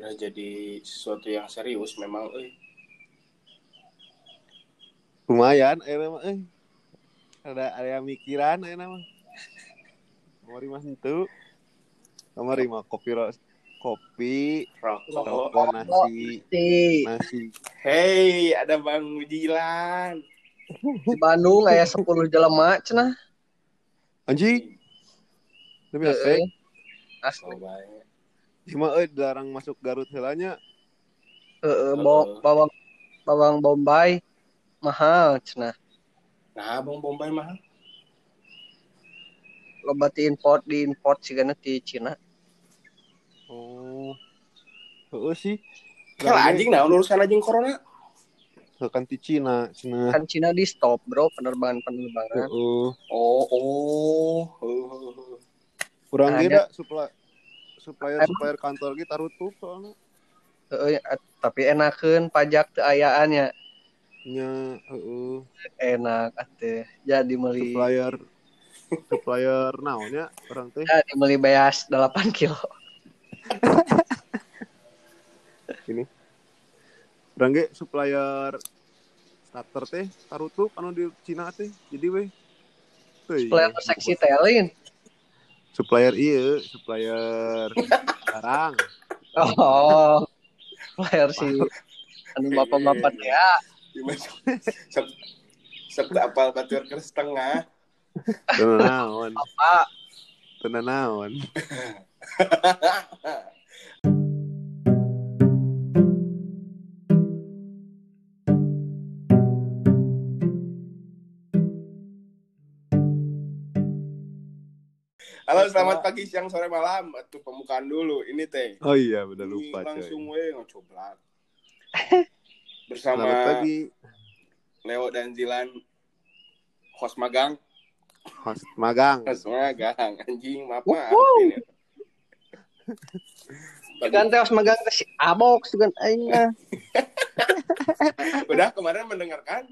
sudah jadi sesuatu yang serius memang eh. Lumayan eh nama eh. Ada ada mikiran eh nama. Kamari mah itu kamari mah kopi ros kopi rokok. rokok nasi nasi. Hey ada bang Wijilan di Bandung aya 10 jelema cenah. anjing. Lebih asik. Asli. Oh, cuma eh dilarang masuk Garut helanya Heeh, bawa- bawang bawang bombay mahal cenah. nah bang Bombay mah Loba ti import di import sigana ti Cina. oh Heeh sih kalau anjing nah urusan anjing corona kan di Cina Cina Kan Cina di stop, Bro, penerbangan-penerbangan. Heeh. oh oh oh. kurang Ada. gila supplier supplier supplier kantor kita tutup soalnya at- tapi enakeun pajak teu ayaannya. nya heeh Enak atuh. Jadi meuli supplier supplier naonnya orang teh jadi meuli beas 8 kilo. orang ge supplier starter teh tarutup anu di Cina teh jadi weh Teuy, Supplier seksi telin. Supplier iya supplier barang Oh. Supplier si anu bapak-bapak ya. Gimana? Sok sok apal batur ke setengah. tenan naon Pak, Halo, selamat pagi, siang, sore, malam. Atuh pembukaan dulu. Ini teh. oh iya udah Ini lupa langsung coy we ngocoblak. selamat Bersama pagi Leo dan Zilan host magang. host magang Host magang. Anjing, maaf maaf. Ini. Kan teos magang teh si Abok sugan aing mah. Udah kemarin mendengarkan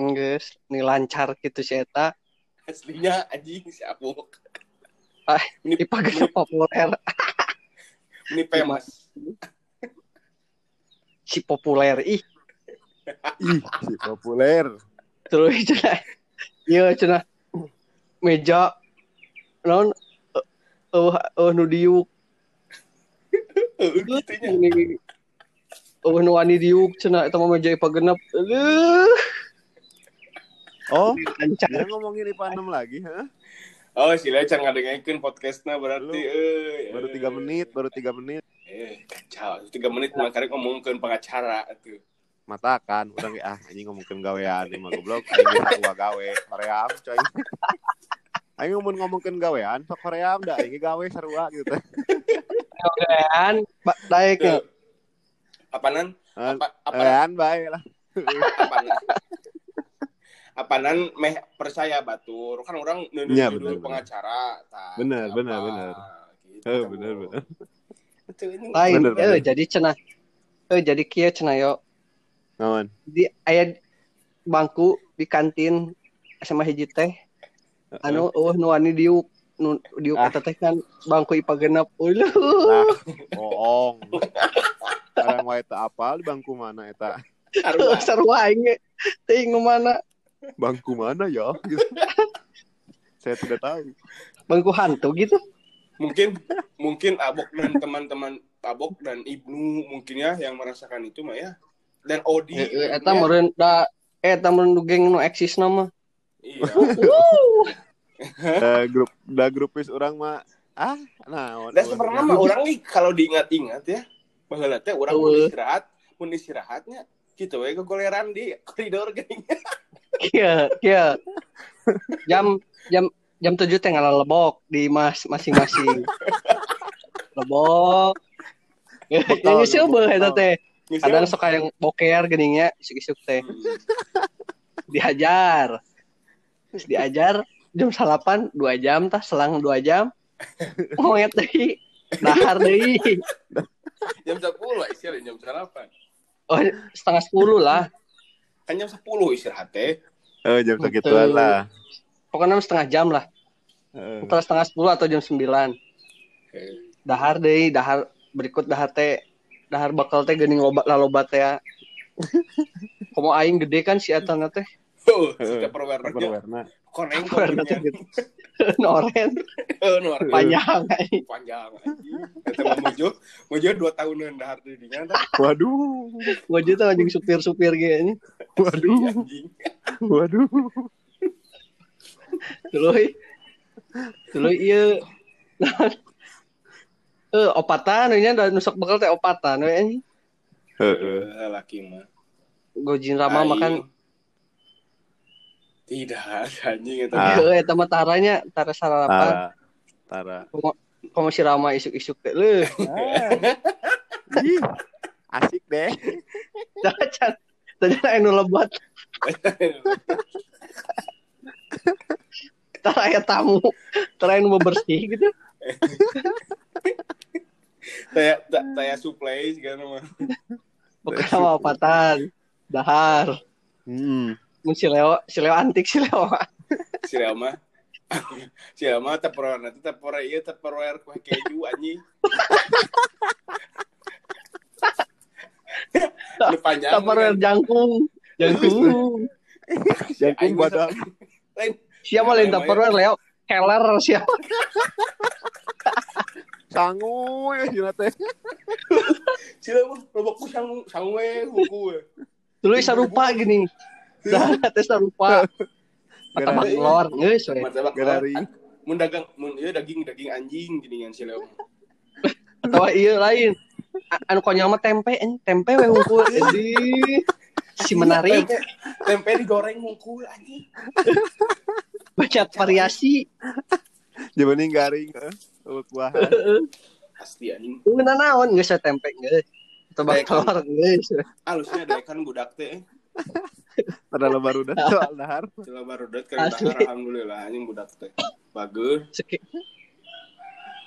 Geus, ini lancar gitu si eta. aslinya anjing si Ah, ini Dipakai populer, ini famous. si populer ih. ih si populer Terus cenah. Iya cenah. Meja naon eh eh nu diuk gitunya. ini Oh, nu wani diuk cenah eta mah meja pagenep. Aduh, oh dia ngomongin IPA 6 lagi ha? Oh, si Lecan ngadengekeun podcastnya berarti eh baru tiga menit baru tiga menit Eh, kacau. Tiga menit makanya ngomongkeun pengacara tuh. matakan udah nggak ah ini ngomongin gawean ini mah goblok aing bisa gua gawe koream coy aing ngomong ngomongin gawean sok koream dah ini gawe sarua gitu Kan, ba- daek ya. Apanan? Ah, Apa apa gawean bae lah apanan? Apanan meh percaya batur kan orang nuduh bener, pengacara tah. Bener, Apa, bener, bener. Gitu. Eh, bener, bener. Itu ini Lain, Bener, eh jadi cenah. Eh jadi kieu cenah yo. Di aya bangku di kantin SMA hiji teh. Anu eueuh nu wani diuk nu diuk Ah. teh kan bangku IPA genep. Uluh. lah bohong sekarang wae apal di bangku mana eta Sarua. Sarua aing nu mana? Bangku mana ya gitu. saya tidak tahu Bangku hantu gitu. mungkin mungkin Abok dan teman-teman Abok dan Ibnu mungkin ya yang merasakan itu mah ya. Dan Odi. Eh, eh, Eta meureun da eh, eta meureun nu geng nu eksis nama. Iya. da grup da grupis orang mah ah naon Dan sebenarnya mah orang nih kalau diingat-ingat ya, bahwa teh orang istirahat, mau istirahatnya gitu we kegoleran di koridor geuning. Kieu, kieu. Jam jam jam 7 teh ngalah lebok di mas masing-masing. lebok. Botol, Ini sih botol. eta teh. Kadang ya? sok yang boker geningnya isuk-isuk teh. Dihajar. Terus diajar jam salapan 2 jam tah selang 2 jam. Moet deui. Dahar deui. jam 10 istirahat jam 8. Oh, setengah 10 lah. Kan jam 10 istirahat teh. eh jam segituan lah Pokoknya setengah jam lah. Eh, Antara setengah 10 atau jam 9. Eh, Dahar deui, dahar berikut dahar teh dahar bakal teh geuning loba laloba teh ya. Komo aing gede kan si eta na teh. Oh, sudah perwarna Warna teh konengnya. gede. Noren Eh, nu warna panjang panjang. Eta mah mujo, mujo 2 tahunan dahar di dinya. Waduh. Wajah tuh anjing supir-supir gitu. Waduh. Anjing. Waduh. Tuluy. Tuluy ieu. Eh opatan nya da nusuk bekal teh opatan we anjing. Heeh. Eh, laki mah. Gojin Rama makan tidak anjing eta. Ah. Heeh, eta mah taranya, tara sarapan. Tara. Tara. Komo si Rama isuk-isuk teh. Leuh, Ah. Ih, Asik deh. can. Tadi anu lebat, tara aya tamu, tara anu bebersih gitu. Taya ta- taya supply segala mah. Bukan sama opatan. Dahar. Hmm. Mun si Leo, si Leo antik si Leo. Si Rama. Si Rama tepurwer nanti tepurwer ieu tepurwer kue keju anjing. Lu panjang. Tupperware jangkung. Jangkung. Jangkung mah badan. Siapa lain Tupperware Leo? Keller siapa? Sangu ya sila teh. Si Rama lobok sang sang we huku we. Dulu sarupa gini. Dah teh sarupa. Mata Gara- telur geus we. Martabak Gerari. mun dagang mun ieu daging daging anjing gini kan si Leo. Atau iya lain. Anu konyol mah tempe, anjing. tempe we hungkul. Jadi si menarik Tempe, tempe digoreng hungkul anjing. banyak variasi. Jabaning garing. eh. Uluk buahan. Pasti anjing. Ngeuna naon geus we tempe geus. Tebak telur geus. Alusnya ada kan budak teh. Padahal baru dah soal dahar. Celah baru kan Asli. dahar alhamdulillah anjing budak teh. Bagus.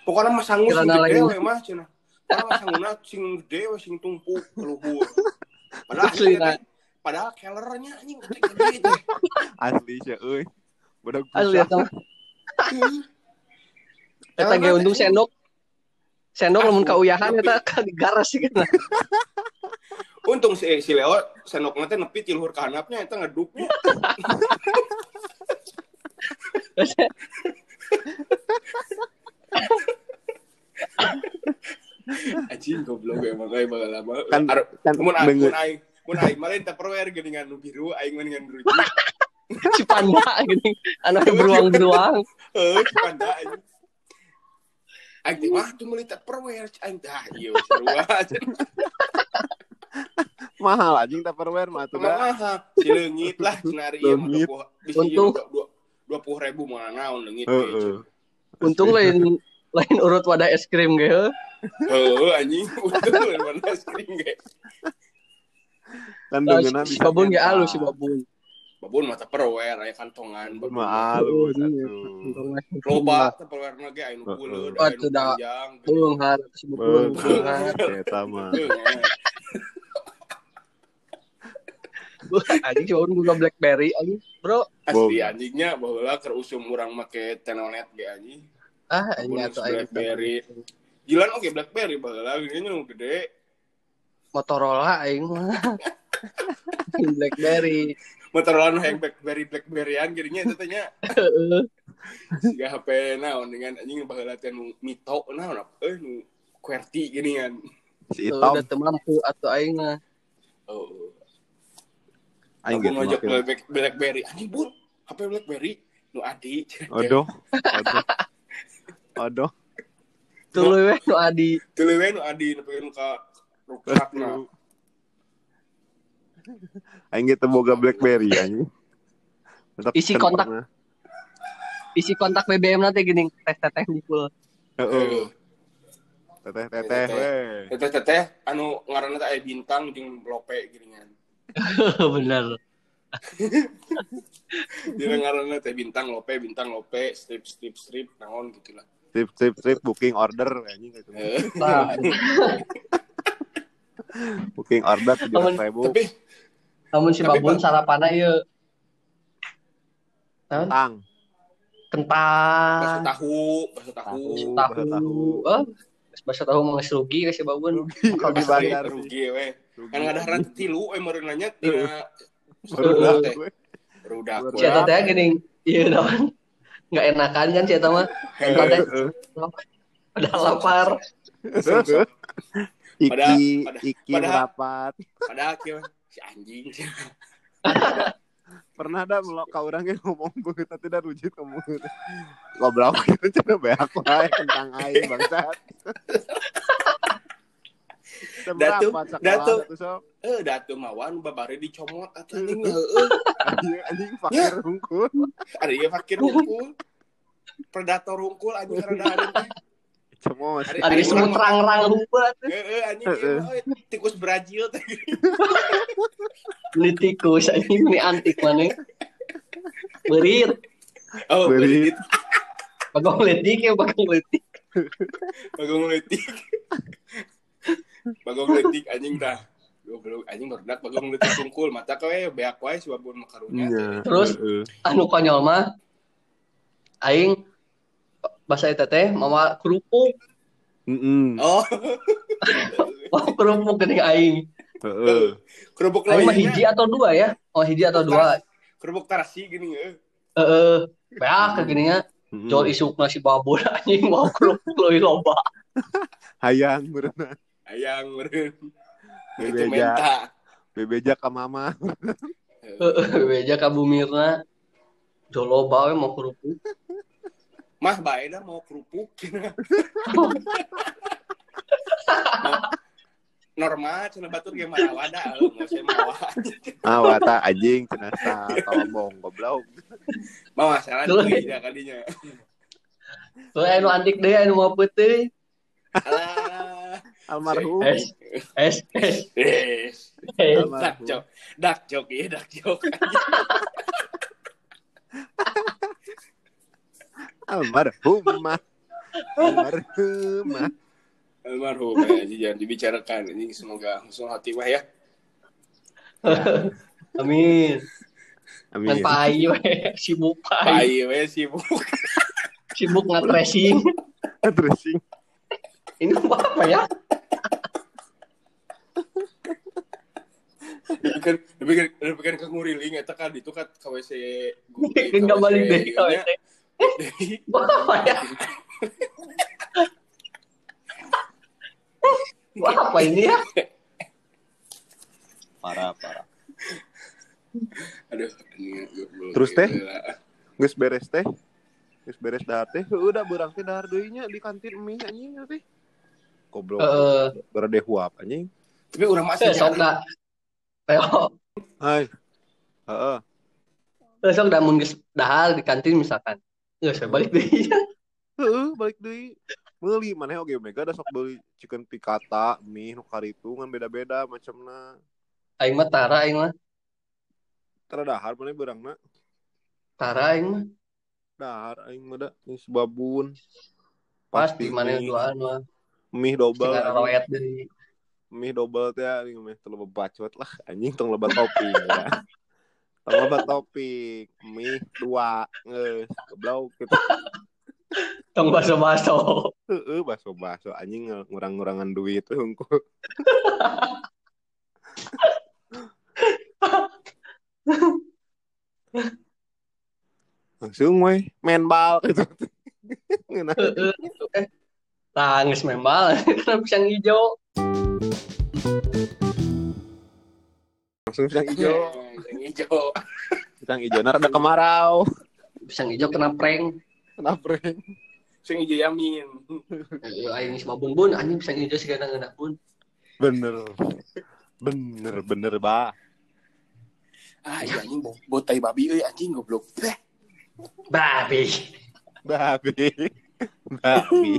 Pokoknya mah sangu sing Kirana gede lain. we mah cenah. Pokoknya mah sanguna sing gede we sing tumpuk luhur. Padahal Asli, padahal kellernya anjing gede-gede teh. Asli sih euy. Budak Asli eta. Eta ge untung sendok. Sendok lamun kauyahan eta ka digaras sih kan. Untung si si Leo sendokna teh nepi ti luhur ka handapnya eta ngeduknya. Anjing goblok emang euy bakal lama. Kan- Ar- kan mun aing denger- mun aing mun aing mah lain tupperware geuningan nu biru aing mah dengan rujuk. Si panda gini. Anak beruang-beruang. Heuh, panda anjing. Aing teh mah tuh meuli tupperware aing dah ieu sarua. Mahal anjing Tupperware mah tuh dah. Kumaha? Si leungit lah cenari ieu mah Leungit. Untung. dua- puluh ribu mana naon leungit. Heeh. Untung lain lain urut wadah es krim ge. heuh. Heuh anjing untung mana es krim ge. Kan Ah, dengeuna si bisa babun ge alus si babun. Babun mah tupperware aya kantongan. Babun mah alus Iya. atuh. Untung mah. Loba tupperware na ge aya nu Heeh. buleud, aya nu tuh dah. panjang. Tulung har si babun. Betul. Har. Eta mah. Heuh, Anjing babun buka BlackBerry anjing. Bro, Asli anjingnya baheula keur usum urang make Tenonet ge anjing. ah ini atuh aing. BlackBerry. Gilan oke BlackBerry baheula gini nu gede. Motorola aing mah. BlackBerry. Motorola nu hayang BlackBerry BlackBerryan geunya eta teh nya. Heeh. Siga HP naon dengan anjing teh nu Mito naon apa euy nu QWERTY gini kan. Si Udah Itom teu mampu atuh aing mah. Oh. Aing Aku gitu ngajak. Black- BlackBerry. Anjing bun, HP BlackBerry nu adi. Odoh. Odoh. Odoh. Tuluy we nu adi. Tuluy we nu adi nu pengen ka rukakna. Aing gitu boga BlackBerry anjing. Isi kontak. Isi kontak BBM nanti gini tes teteh di full. Heeh. Teteh teteh Teteh. we. Teteh teteh anu ngaranna teh aya bintang jeung lope gini kan. Bener. Dina ngaranna teh bintang lope bintang lope strip strip strip naon gitu lah. Trip trip trip booking order anjing gitu. Eh, Booking order tujuh ribu. Tapi namun si Tapi, babun Pak- sarapanna ieu bakso kentang, tahu, bakso tahu. Tahu. tahu, bakso tahu. oh, bahasa tahu mau ngasih rugi kasih babun rugi Kalau rugi pas bayar sih rugi we Rugi. Kan ada harap tilu eh meureun nanya tina Barudak, teh eta teh gini? Iya dong. Nggak enakan kan si eta mah udah lapar. Iki iki merapat padahal si anjing. Pernah ada melok ka urang yang ngomong beut tapi dah rujit kamu goblok. Itu cenah beak wae tentang aing bangsat Datu- datu. eh datu mawan babare dicomot atuh anjing. Heeh. Anjing anjing fakir hungkul ada ieu fakir hungkul predator hungkul anjing rada ada cemos Ada- semut rang-rang hubat heeh anjing eh, tikus Brazil teh beli tikus ini ini antik mana? Berit. Oh Berit. berit. Bagong letik ya bagong letik. Bagong letik bagong letik anjing dah. Goblok anjing barudak bagong letik hungkul mata kowe beak wae si babun makarunya. Iya. Terus? Heeh. anu konyol mah aing bahasa eta teh mama kerupuk. Heeh. oh. Mau kerupuk geuning aing. Heeh. kerupuk aing mah hiji atau dua ya? Oh hiji atau dua. Kerupuk tarasi gini eh. Heeh. Beak geuninnya Heeh. jual isuk nasi babon anjing mau kerupuk loba. Hayang berenang ayang meureun itu Bebeja. menta bebeja ka mama. Heeh beja ka loba we mau kerupuk. Mah bae dah mau kerupuk. Normal cenah batur ge marawada eh, mau saya mawa ah wata anjing cenah sa tolong goblok. Mau masalah Tuh. deui da kadinya. Tuh anu antik deh anu mau putih. alah almarhum. Es es es. Eh es. dak almarhum. jok dak jok ya dak jok almarhumah almarhumah almarhum ya jadi jangan dibicarakan. Ini semoga husnul khotimah ya. Amin. Kan amin pai we sibuk pai. pai we sibuk. Sibuk nge-tracing. dressing Ini apa ya? kan kan tapi kan ke nguriling eta kan itu kan KWC Enggak balik deh kalau itu. Apa ya? Wah, apa ini ya? parah parah aduh ini goblok. Terus, teh? Geus beres teh geus beres dahar teh udah berang teh dahar deui nya di kantin mie anjing teh goblok. Heeh, berade huap anjing. Tapi orang masih sok da. Teo, hai. Heeh. Sok da mun geus dahar di kantin misalkan. Geus we balik deui. heeh balik deui meuli maneh oge mega da sok beli chicken piccata mie nu karitu ngan beda-beda macamna Aing mah tara aing mah. tara dahar maneh beurangna Tara aing mah. dahar aing mah da geus babun. Pasti mana duaan mah. Mie double anjing. deui. mie double teh anjing meh teu loba bacot lah anjing tong loba topping ya. tong loba topping mie dua geus goblok gitu Tong baso-baso. heeh baso-baso anjing ngurang-ngurangan duit tuh hungkul langsung weh main bal gitu. Heeh. Eh, tangis membal karena pisang hijau. langsung pisang hijau. Yang hijau. Pisang hijau. Rada kemarau. Pisang hijau kena prank. kenapa yang hijau yamin. Eh, Aing si babun bun, anjing pisang hijau sih kadang kadang pun. bener. Bener bener bah ah iya anjing bo- botai babi euy anjing goblok. Babi. babi. Babi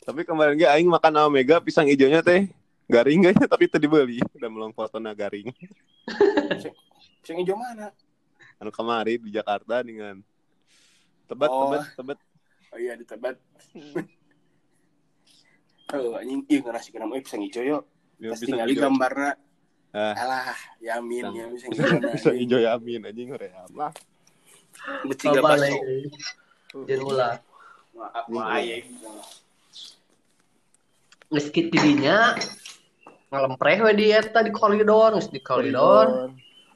tapi kemarin ge aing makan sama Mega pisang hijaunya teh garing kayaknya tapi tadi beli udah melong fotona garing. Yang hijau mana? Anu kemari di Jakarta dengan tebet Oh. tebet tebet. Oh iya di Tebet. Oh anjing iya ngerasi kenapa pisang hijau yuk? Dia pas pisang tinggal di hijau. gambarnya. Ah. alah yamin Pisang- ya pisang hijau pisang hijau yamin anjing hoream lah. Bertiga Apa baso ulah meski tidinya ngelempreh we di eta di koridor geus di koridor.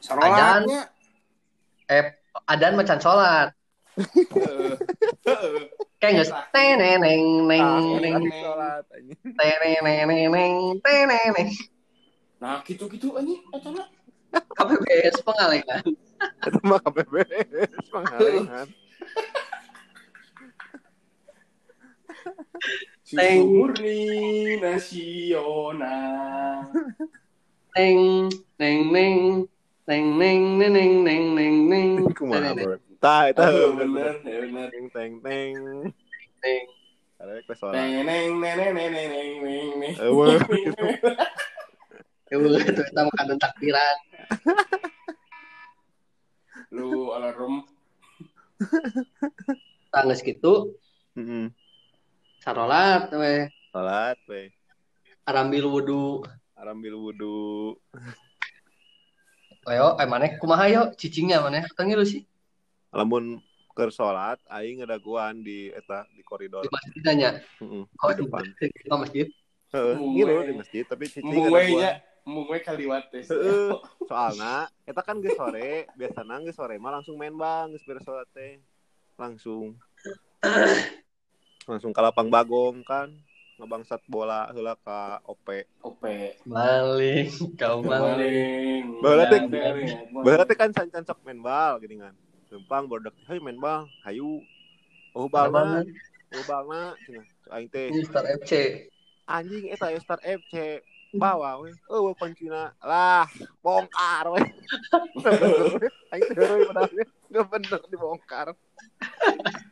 Adan. eh adan macan salat kayak nggak teneng neng ah, neng. Neng teneng neng neng teneng neng nah gitu gitu aja acara KPBS pengalengan. Itu mah KPBS pengalengan. Susu Teng. murni nasional. neng neng neng neng neng neng neng neng neng neng Kumaha, bro? Tah, eta Tahu bener. bener, ya bener. Teng teng teng. neng Ada ke sholat. Neng neng neng neng neng neng neng neng neng. Eueuh. Eueuh, itu kita makan takbiran Lu alarm tangis gitu Heeh. Sarolat we Sholat we. arambil wudu Arambil wudu. Leo, eh mana kumaha yo cicingnya mana tengil lu sih Lamun keur sholat aing ngadaguan di eta di koridor. di masjid nanya Heeh. oh Di depan. di masjid Heeh, ngilu di masjid tapi cicing nya, mungwe kaliwat teh. Heeh. Soalna kita kan geus sore, biasana geus sore mah langsung main bang, geus beres sholat teh. Langsung. langsung ke lapang bagong kan ngebangsat bola heula ka OP. Ope. maling kau maling. Baheula teh- Baheula teh kan sancan sok main bal gini kan. Lempang bodak, "Hei main bal, hayu." Oh balna, oh balna cenah. Aing teh Star FC anjing eta ya start FC bawa we. Oh kuncina lah bongkar we. Aing teh heureuy padahal we. Nggak bener dibongkar.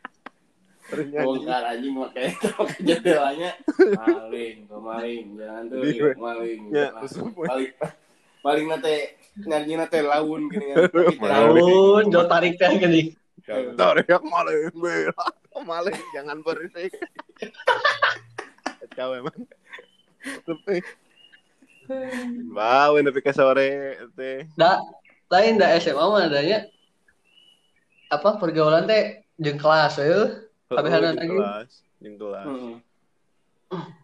Terus nyanyi. Bongkar anjing pakai pakai jendelanya. Maling, maling, jangan tuh ya, maling. Ya, paling paling nate nyanyi nate laun gini kan. Laun. jo tarik teh gini Teriak maling bela. Maling jangan berisik. Kacau emang. Tapi Bau tapi ke sore teh. da lain da SMA mah adanya apa pergaulan teh jeung kelas ya Tapi ada di lagi. kelas, di kelas. Heeh.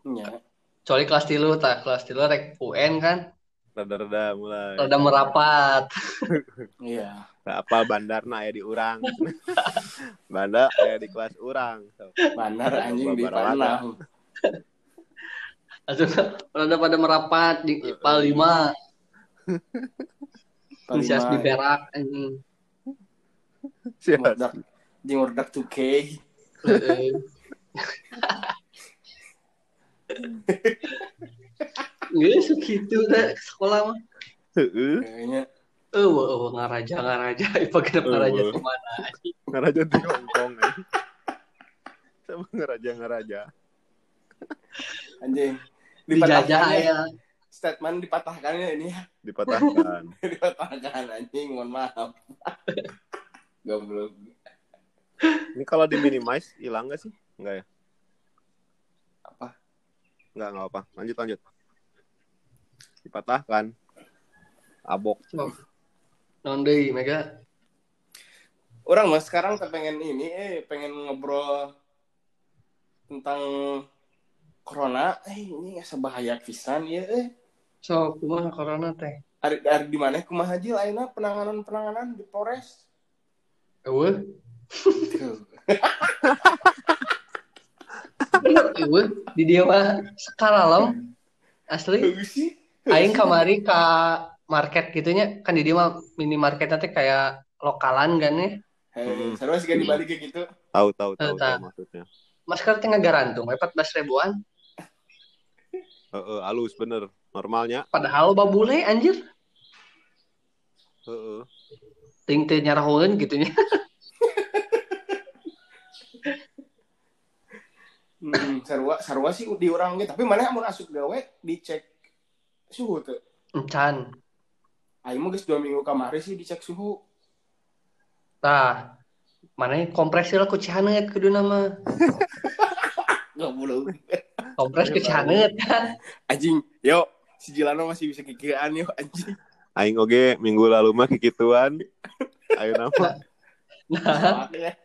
Nya. kecuali kelas tilu tak kelas tilu rek UN kan Rada-rada mulai. rada merapat Iya. Nah, apa bandarna aya di urang. Banda aya di kelas urang. So, Bandar anjing di tanah. langsung rada pada merapat di IPA 5 Inisias di perak anjing. Murdak. Jeung murdak 2K. Heeh. Nggak segitu dah sekolah mah. Heeh. Kayaknya Eh, wah, ngaraja ngaraja, ipa genep Eh, ngaraja wah. ke mana? Ngaraja di Hongkong. eh. Sama ngeraja-ngeraja. anjing Dijajah Dipatahkannya, ya. statement dipatahkannya ini ya Dipatahkan. dipatahkan anjing mohon maaf goblok Ini kalau di minimize hilang gak sih? Enggak ya? Apa? Enggak, enggak apa. Lanjut, lanjut. Dipatahkan. Abok. Non deui mega. orang mas sekarang pengen ini eh pengen ngobrol tentang corona eh ini asa bahaya pisan ya eh So, kumaha corona teh? ada di mana kumaha haji lainnya penanganan penanganan di Polres Eueuh. Tuh. Bener eueuh di dia mah sekalalem. Asli. Bagus sih Aing kamari ka market gitunya kan di dia mah minimarket nanti kayak lokalan kan ya. Hei, seru sih kan dibalik kayak gitu Tahu, tahu, tahu, Tahu, maksudnya. Masker teh ngarantung 14 ribuan. Heeh, halus bener. Normalnya, Padahal babule anjir. heeh. Ting teh nyarahoeun gitunya. hmm, sarua sarua sih di orang gitu tapi mana mau asup gawe dicek suhu tuh Encan. Aing mah geus dua minggu kamari sih dicek suhu Tah. Mana kompresi lah ku Cihaneut kuduna mah. goblok Kompres ke Cihaneut kan. anjing yo si Jilano masih bisa kikiran yo anjing Aing oge minggu lalu mah kikituan. Ayo nama. Nah, Makanya.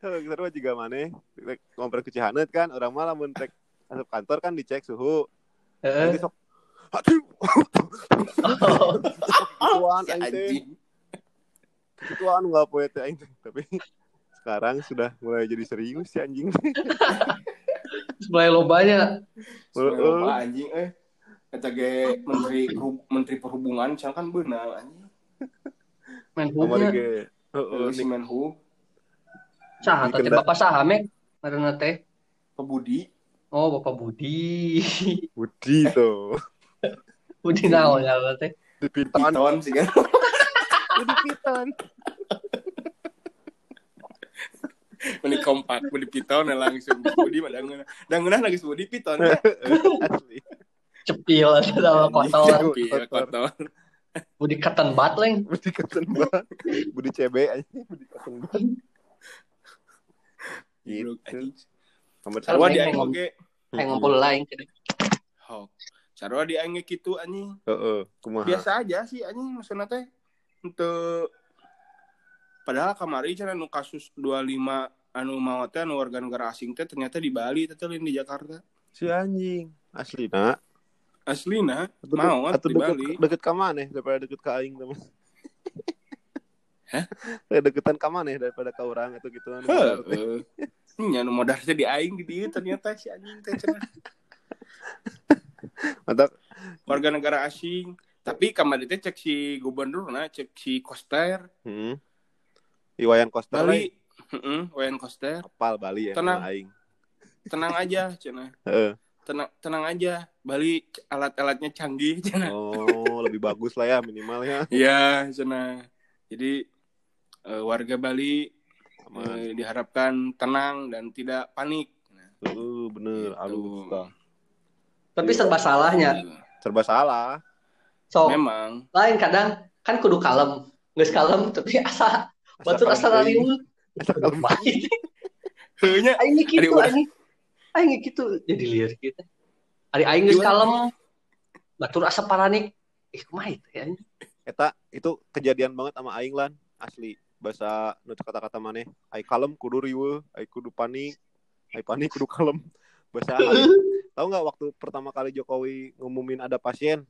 Kita mah juga mana? Rek Kompres ke Cihaneut kan, orang malah mun rek masuk kantor kan dicek suhu Heeh. Sok aduh teh anjing. gituan nggak poe teh aing tapi sekarang sudah mulai jadi serius si anjing Mulai lobanya. Heeh. Loba anjing eh. Eta ge menteri menteri perhubungan misalkan beunang anjing. Main kamari hubnya. ge heeh si Menhub, Saha Di teh. Bapak saha mek? Karena teh. Pebudi, Oh, Bapak Budi. Budi tuh Budi naon ya teh? di piton Piton sih kan. di piton Meni kompak, Budi Piton ya langsung Budi mah. Dangeunah lagi Budi Piton kan. asli Cepil sama kotor. Iya, kotor. Budi keten bat leng. Budi kesen banget Budi CB anjing Budi Goblok, gitu Sarua di aing oge. Kayak ngumpul lain. Hok. Sarua di aing ge kitu anjing. heeh kumaha Biasa aja sih anjing maksudna teh. Untuk padahal kamari cenah nu kasus 25 anu maot teh anu warga negara asing teh ternyata di Bali teh lain di Jakarta. si anjing asli nak Aslina Atau de- maot atau di deket, Bali. deket ka maneh daripada deket ka aing teman. Hah? Eh, deketan ka maneh daripada ka urang atau gitu anu. Heeh. Nya nu modal teh di aing di dieu ternyata si anjing teh cenah Mantap. warga negara asing. Tapi kamari teh cek si gubernur nah cek si Koster Heeh. Iwayan Costa Bali. Heeh, Wayan Koster. kapal Bali ya Tenang. aing. Tenang aja cenah. Heeh. Tenang tenang aja. Bali alat-alatnya canggih cenah. Oh, lebih bagus lah ya minimal ya. Iya, cenah. Jadi eh, warga Bali eh, diharapkan tenang dan tidak panik. Nah, Heeh, bener. Gitu. Suka. Tapi serba salahnya. serba salah. So, Memang lain kadang kan kudu kalem. Geus kalem tapi asa batur asa. Asa kalem. Kitu Ari urang. anjing. Aing ge kitu jadi liar kita. Ari aing geus kalem. Batur asa paranik. Ih, kumaha itu ya? Eta itu kejadian banget sama aing lan asli bahasa nu kata-kata maneh ai kalem kudu riweuh ai kudu panik ai panik kudu kalem. Bahasa tahu nggak waktu pertama kali Jokowi ngumumin ada pasien?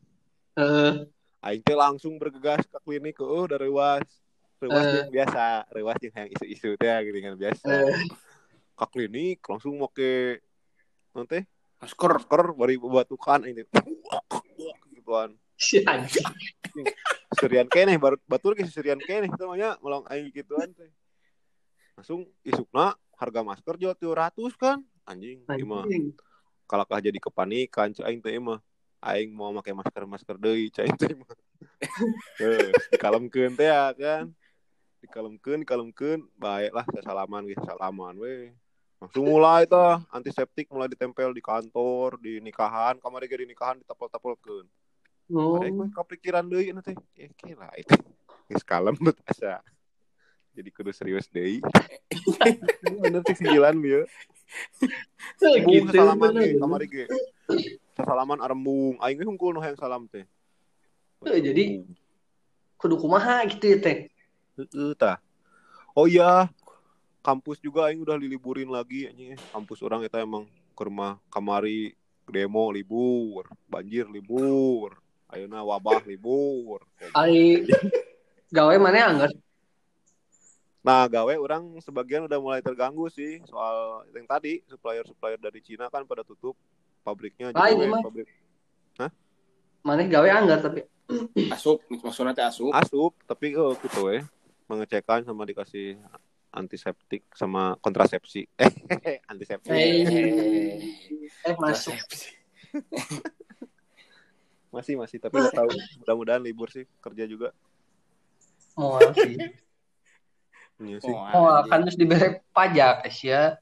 Eh, aing teh langsung bergegas ke klinik oh dari rewas. Rewas Eh. yang biasa rewas yang yang isu-isu teh gitu kan biasa. Eh, ke klinik langsung make nanti masker. Masker bari batukan ini gituan si anjing. serian keneh baru batur ke serian keneh itu namanya melong aing gituan teh. Langsung isukna harga masker jual 200 kan? Anjing imah Anjing. kalakah jadi kepanikan cai aing teh mah. Aing mau pakai masker masker deui cai aing teh mah. Heuh, dikalemkeun teh ya kan? Dikalemkeun dikalemkeun baiklah saya salaman ge salaman we. Langsung mulai tuh antiseptik mulai ditempel di kantor di nikahan kamari ge di nikahan ditapel-tapelkeun Oh, ada gue kepikiran deui anu teh ya kira itu geus kalem bet asa jadi kudu serius deui bener sih sembilan Bung gitu. salaman ge kamari ge. Salaman arembung. Aing ge hungkul nu hayang salam teh. Eh, jadi- Kudu kumaha gitu ya teh. Heeh tah. Oh iya, kampus juga aing udah diliburin lagi anjing. Kampus orang eta emang ke rumah kamari demo libur, banjir libur. Ayeuna wabah libur. Ari gawe mana anggar? Nah, gawe orang sebagian udah mulai terganggu sih soal yang tadi supplier-supplier dari Cina kan pada tutup pabriknya Ah, jadi ini mah. pabrik Mana gawe anggar tapi asup maksudnya teh asup asup tapi oh gitu ya mengecekan sama dikasih antiseptik sama kontrasepsi eh antisepsi Eh. eh masuk. masih masih tapi nggak tahu mudah-mudahan libur sih kerja juga Mau sih. iya sih Oh, kan geus dibere pajak ya.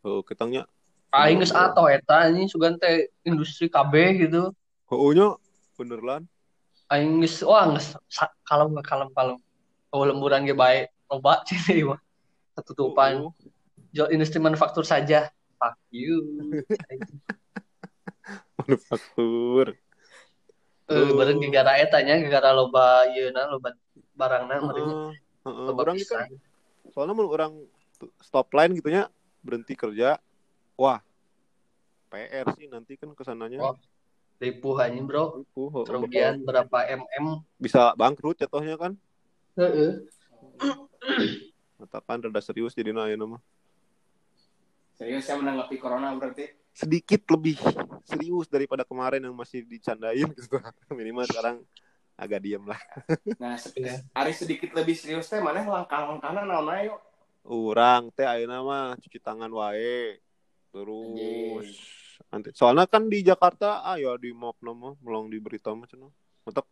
oh ketangnya Aing geus ato eta anjing sugan teh industri KB gitu. oh nya bener lan Aing geus wah geus sa- kalem kalem kalem. Oh lemburan ge bae loba cini mah. Ketutupan. Oh, Jual industri manufaktur saja. Fuck you. manufaktur Eh, Oh. bareng gegara eta nya gegara loba yeuna loba barangna. Heeh, heeh. Loba orang kan soalnya mun orang stop line gitu nya berhenti kerja wah PR sih nanti kan ke sananya Oh. ripuh aja bro Ripuh, kerugian berapa mm bisa bangkrut jatuhnya kan Heeh. katakan rada serius jadi naya nama Serius saya menanggapi corona berarti. Sedikit lebih serius daripada kemarin yang masih dicandain gitu. Minimal sekarang agak diem lah. Nah, Iya. hari sedikit lebih serius teh mana langkah-langkahna naon ayo. orang teh ayeuna mah cuci tangan wae terus nanti soalnya kan di Jakarta ayo di map nama melong di berita mah cenah. Mantap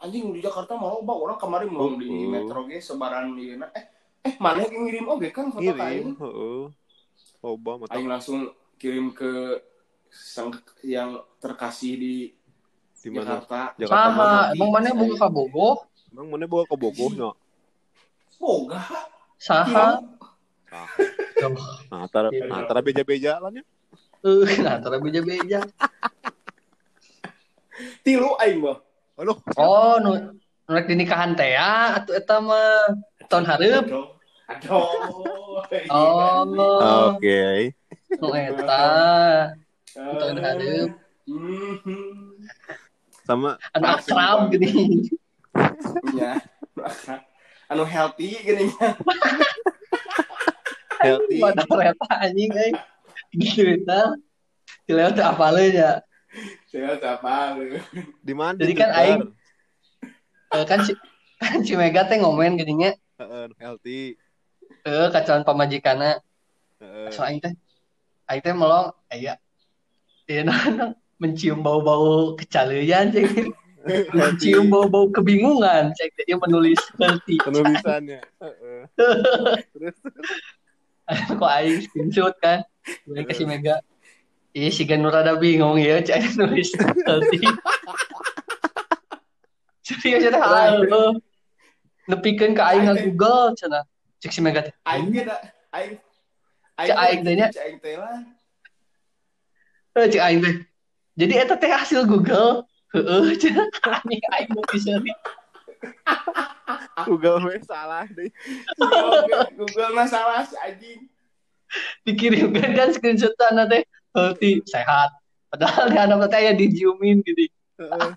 Anjing di Jakarta mau bang. Orang kemarin belum di metro ge sebaran di eh eh mana yang ngirim? Oge kan foto ka aing. ngirim heeh mantap Aing langsung kirim ke sang yang terkasih di di mana Jakarta. Jakarta mana emang mana buka kabogoh? emang mana bawa ke Bogornya Boga. Saha? nah antara Iya. nah, antara beja-beja lah ya Eh, nah, antara beja-beja. Tilu aing bang. aduh Oh, nu rek dinikahan teh ya, atuh eta mah tahun hareup. Aduh. Oh, oke nu eta. hareup. Mhm. sama Anu akrab gini. Ya. Anu healthy gini healthy Pada kereta anjing euy. Gitu eta. Cileo teh apaleun ya. Saya apa? di mana Jadi kan aing- Eh, kan si kan si Mega teh ngomen gininya Heeh, healthy eh kacauan pamajikanna Heeh. so aing teh aing teh melong aya Iya, nah, mencium bau-bau kecalian cek mencium bau-bau kebingungan cek dia menulis healthy penulisannya. Terus kok aing screenshot kan? Gue kasih mega. Iya si Ganur rada bingung ya cek nulis healthy serius cenah halo nepikeun ka aing nang Google cenah cek si mega Aing ge da aing Cek aing teh nya. Cek aing teh lah. Eh, cek aing teh jadi eta teh hasil Google heeh cenah anjing aing mau bisa Google we salah deh Google, Google masalah si anjing. dikirimkan kan screenshotan teh healthy sehat padahal di anak teh ya dijiumin gitu Heeh.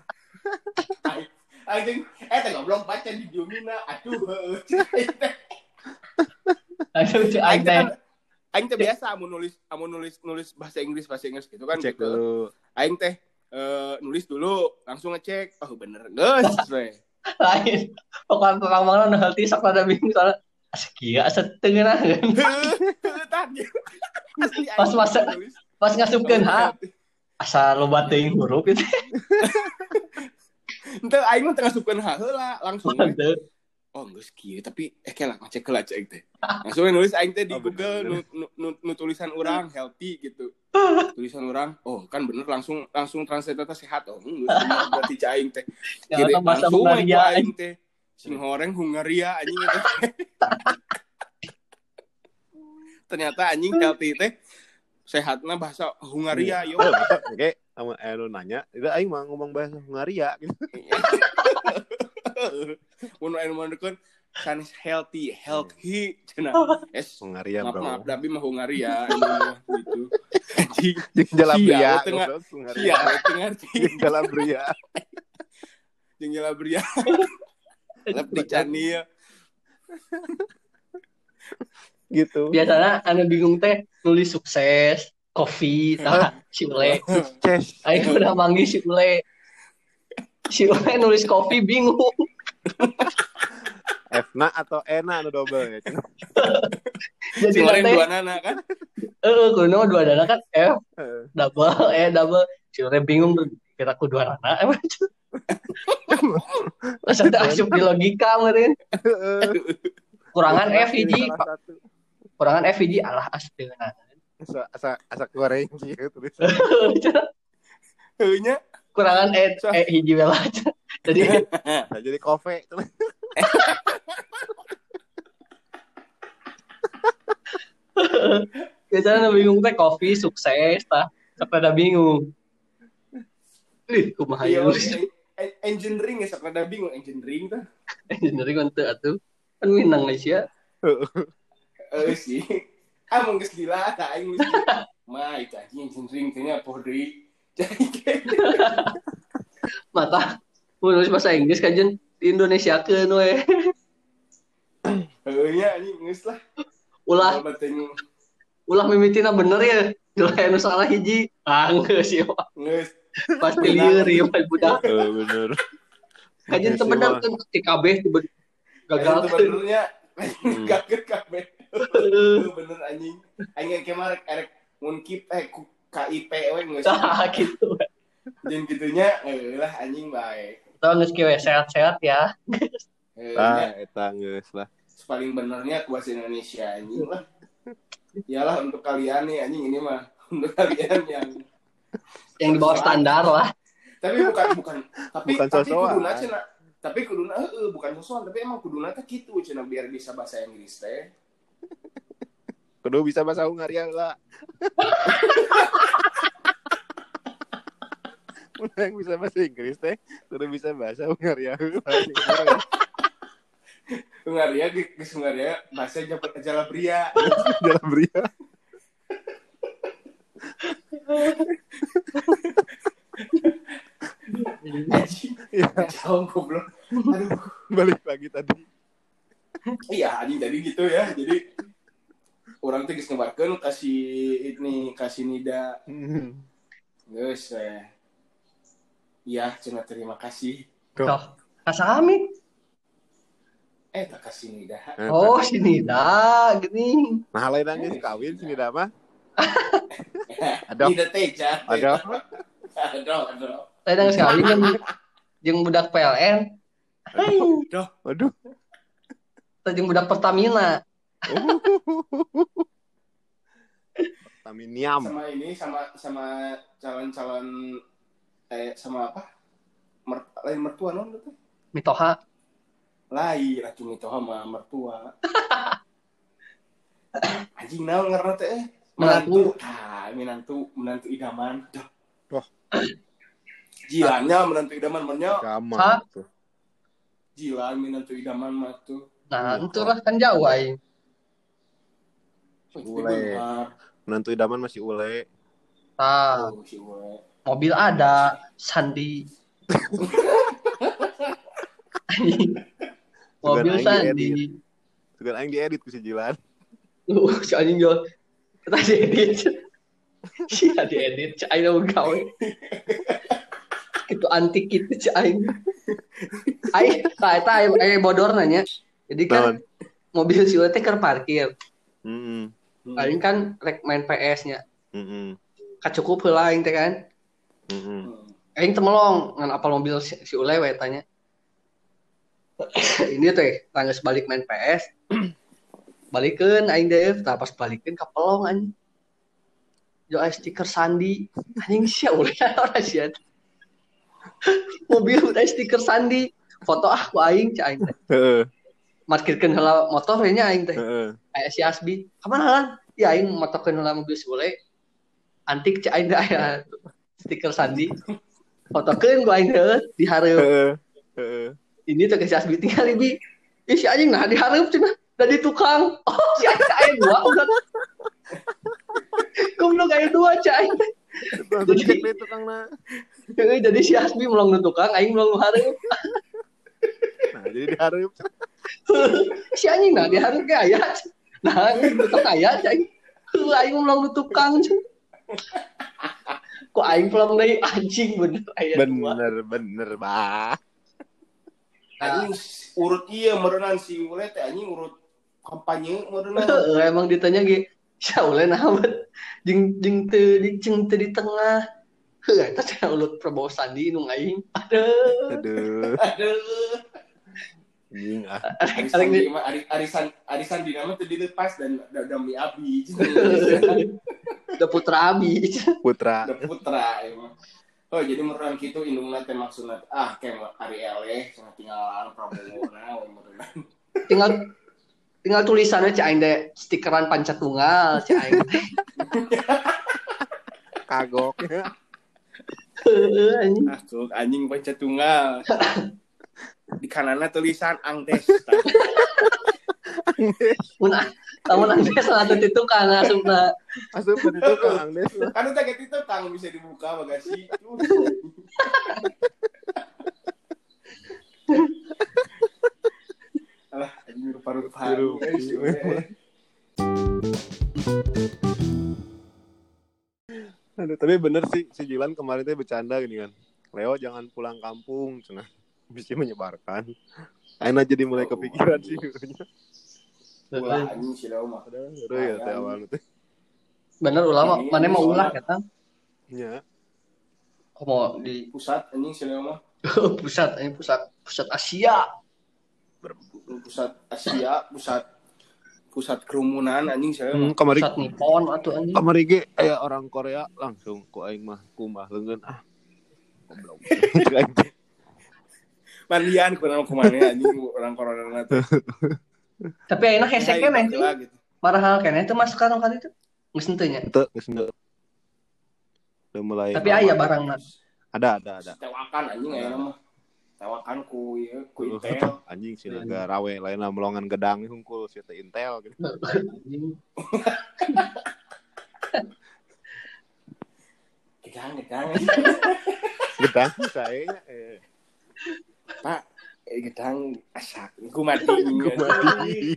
Aing- Anjing, eh teh goblok baca di Jumina. Aduh, teh- aduh cek aing teh aing teh biasa mau nulis mau nulis nulis bahasa Inggris bahasa Inggris gitu kan cek gitu. dulu Aing teh eh, nulis dulu langsung ngecek oh bener geus we. lain pokoknya perang mana nu sok rada bingung soalnya asik asa tengah Heuh, tadi. Asli aing Pas nulis. pas ngasupkeun ha asa loba teuing huruf itu Ente aing mah tengah supkeun heula langsung we. Teu. Oh geus kieu tapi eh kela ngecek heula cek teh. Langsung nulis aing teh di Oh, Google nu, bener. nu, nu, nu tulisan orang healthy gitu. Tulisan orang oh kan bener langsung langsung translate teh sehat oh berarti cai aing teh bahasa langsung aing teh. Sing horeng Hungaria anjing itu ternyata anjing healthy teh. Sehatnya bahasa Hungaria yo. Oh oke sama anu nanya itu aing mah ngomong bahasa Hungaria gitu Mun mau kan kan healthy healthy cenah es Hungaria maaf bro. maaf tapi mah Hungaria mah, gitu. Anjing. Jalan Hungaria iya itu ngerti jalan pria jeung jalan tetap di cani ya. Gitu. Biasanya anu bingung teh nulis sukses kopi tah si Ule. Aing udah manggil si Ule si Ule nulis kopi bingung. Fna atau Ena anu double ya jadi si Loren nanti dua nana kan? Eh kuno dua dana kan? F Heeh. double eh double. Si Ule bingung kira ku dua dana emang Terus ada asup di logika kemarin? Kurangan F hiji satu. kurangan F hiji alah asteuna asa asa asa goreng gitu terus heunya kurangan E E hiji bela jadi Nah, jadi kofe. Biasanya bingung teh kopi sukses tah. Sampai ada bingung? Ih kumaha iya ya en- en- engineering ya rada bingung? Engineering jadi kan teu atuh kan minang geus ya. Eh sih. Ah geus gila tak aing mah itu tanya apa deui mata. Menulis bahasa Inggris kajen di Indonesia ke we Heuh nya anjing geus lah. Ulah. Ulah mimitina bener ya? Ulah anu salah hiji. Ah geus ya pasti lieur ya budak. Eh, bener. kajen tebenar ya, kan TKB tiba gagal. Itu benernya. Hmm. gagal. Heuh, bener anjing. Anjing kemarin erek mun kip eh KIP we geus. Tah gitu Jeung gitunya eh lah anjing bae. Tahu geus kieu sehat-sehat ya Ah, nya, eta geus lah. paling benernya kuasa Indonesia anjing lah. Iyalah untuk kalian nih anjing ini mah untuk kalian yang yang di bawah standar lah tapi bukan bukan tapi Bukan tapi kuduna cenah tapi kuduna heeh bukan sosokan tapi emang kuduna teh kitu cenah biar bisa bahasa Inggris teh Kudu bisa bahasa Hungaria lah. Mun yang bisa bahasa Inggris teh, kudu bisa bahasa Hungaria. Hungaria geus Hungaria bahasa Jalan bria. anjing Iya, Jauh goblok aduh balik lagi tadi. iya anjing tadi gitu ya jadi orang teh geus ngebarkeun kasih ini kasih nida Hmm. geus eh. iya cenah terima kasih Toh, kasa kami. eh tak kasih nida Oh, sini dah, gini. Nah, lain nangis kawin sini dah mah. Aduh. nida teja Aduh. aduh aduh Saya dah sekali kan jeung budak PLN, Aduh. atau jeung budak Pertamina. Taminiam. sama ini sama sama calon-calon eh sama apa Mer, lain mertua non tuh Mitoha. lain racun itu sama mertua anjing naon ngarana teh eh? menantu ah menantu menantu idaman. Wah. jilannya menantu idaman Hah? tuh. jilan menantu idaman mah tuh Nah, itu lah kan jauh aing. Ule. Menantu idaman masih ule. Tah, Oh, ule. mobil ada, Sandi. mobil Sandi. Sugan aing diedit ku si Jilan. Uh, si anjing jual. Kita diedit. Si diedit, si aing mau gawe. Itu antik gitu si aing. Aing, eta aing, bodor nanya. Jadi kan mobil si Ule teh keur parkir. Heeh. Aing kan rek main PS-nya. Heeh. Kacukup heula aing teh kan. Heeh. Aing temelong ngan apal mobil si, si Ule we tanya. Ini teh tangga balik main PS. Balikeun aing deh, tah pas balikeun kapelong anjing. Jo aya stiker Sandi. Anjing sia Ule ora sia. Mobil udah stiker Sandi. Foto ah ku aing cai aing Markirkeun heula motor we nya aing teh. Aya si Asbi. Kapan halan? Ya aing motokeun heula mobil si Ule. Antik cai aing teh aya stiker Sandi. Fotokeun ku aing teh di hareup. Ini tuh si Asbi tinggal ibi ya si anjing nah diharap cina dari tukang oh si aing dua udah goblok aing dua cai cek deh tukangna. jadi si Asbi melong tukang aing melong hareup Nah, jadi diharap. si anjing nah diharap ge aya nah nu tukang aya cai Heuh, aing melong nu tukang cai. kok aing pelong deui anjing bener aya dua Bener, bener, bah. anjing urut iya merenang si ule teh anjing urut kampanye merenang Heeh, emang ditanya ge sia uleh naon jeung jeung teu di jeung teu di tengah heuh eta ulut Prabowo Sandi nu aing aduh Aduh. aduh Anjing ah. arisan di arisan arisan di nama tuh dilepas dan da- dami abi da putra abi Putra. da putra emang oh jadi merenang gitu indungna teh maksudna ah kayak ari eleh cenah tinggalan Prabowo na tinggal tinggal tulisannya cek aing deh stikeran pancatunggal cek aing teh. Kagok. Anjing. ah tuh anjing panca tunggal di kanannya tulisan angdes Kamu nanti salah di tukang asupna. asup ke itu Kang Angdes lah. Kan udah gitu kang bisa dibuka bagasi. Alah, anjing rupa-rupa. Rupa. Aduh, tapi bener sih si Jilan kemarin teh bercanda gini kan. Leo jangan pulang kampung, cenah. Bisa menyebarkan. Aina jadi mulai kepikiran sih. Wah, anjing si Leo mah. Padahal seru ya teh. Bener ulama, Ini- mana ini mau ulah soalnya- kata? Ya. Kok mau di Pusat anjing si Leo mah. pusat ini pusat pusat Asia. Pusat Asia, pusat pusat kerumunan anjing Leo Hmm, mah. kamari Pusat Nippon atau anjing. kamari ge aya orang Korea langsung ku aing mah kumah leungeun ah. Goblok. Mandian ku nama ke mana anjing orang corona teh. Tapi ayeuna hesek keneh Gitu lah, gitu. Marahal keneh teu masker nu kali itu. Geus henteu nya. Teu geus henteu. Udah mulai Tapi aya barangna. ada ada ada. Tewakan anjing aya mah. Tewakan ku ieu ku Tuh, Intel. anjing sih negara rawe lain melongan gedang hungkul si teh Intel gitu. Anjing. Gedang, gedang. Gedang saya eh Pak, eh, gedang asak. Ku mati. Gua mati.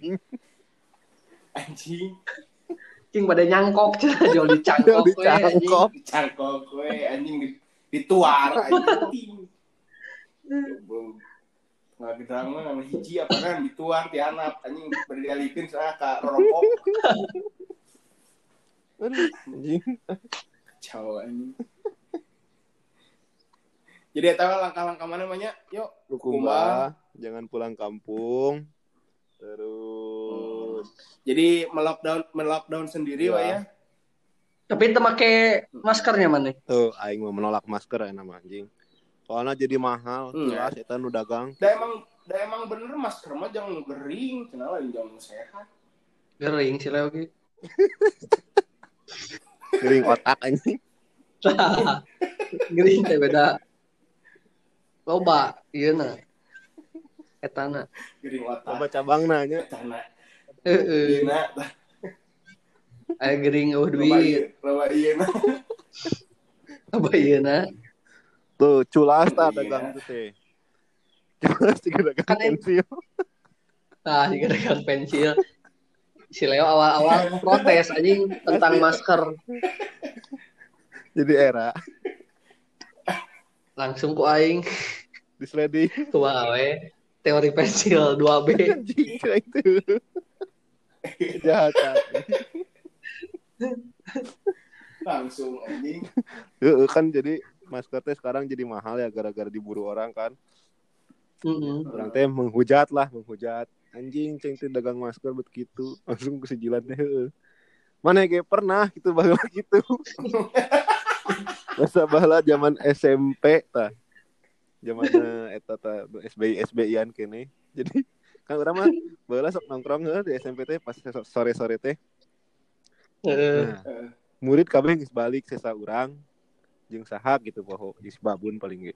Anjing. Cing pada nyangkok cenah jual we, anjing. Dicangkok. Cangkok gue anjing di- dituar anjing. Nggak gedang mah nama hiji apa kan dituar di anak anjing berdalikeun saha ka rorokok. Anjing. Kacau anjing. Jadi eta mah langkah-langkah mana namanya? Yuk, Kumbah, jangan pulang kampung. Terus Jadi melockdown melockdown sendiri. Wak ya. Tapi teu make maskernya mana? tuh aing mau menolak masker ya nama anjing. Soalnya jadi mahal, Hmm. jelas eta nu dagang. Da emang da emang bener masker mah jangan gering, cenah lain jangan sehat. Gering sih Leo ge. Kering otak anjing. Gering teh beda. Loba, ieu na. Etana. Otak. cabang nanya. Heeh. Dina, Aya gering loba duit. ieu, loba ieu na. Apa ieu na? Tuh, culas Iya. tak dagang tuh teh. Culas juga dagang Kan pensil. Nah, juga dagang pensil. Si Leo awal-awal protes anjing tentang masker. Jadi era Langsung ku aing di sliding kumaha we teori pensil 2B. anjing itu. Kejahatan. Langsung anjing. Heeh, kan jadi masker teh sekarang jadi mahal ya gara-gara diburu orang kan. Heeh. Orang teh menghujat lah, menghujat. Anjing ceng teh dagang masker bet gitu. Langsung ke sejilan teh heeh. Mana ge pernah gitu baheula gitu. Masa baheula zaman SMP tah. Zamanna eta tah SBI SBI-an kene. Jadi kan urang mah baheula sok nongkrong di SMP teh pas sore-sore teh. Heeh. Nah, murid kabeh geus balik sesa urang jeung saha gitu poho geus babun paling ge.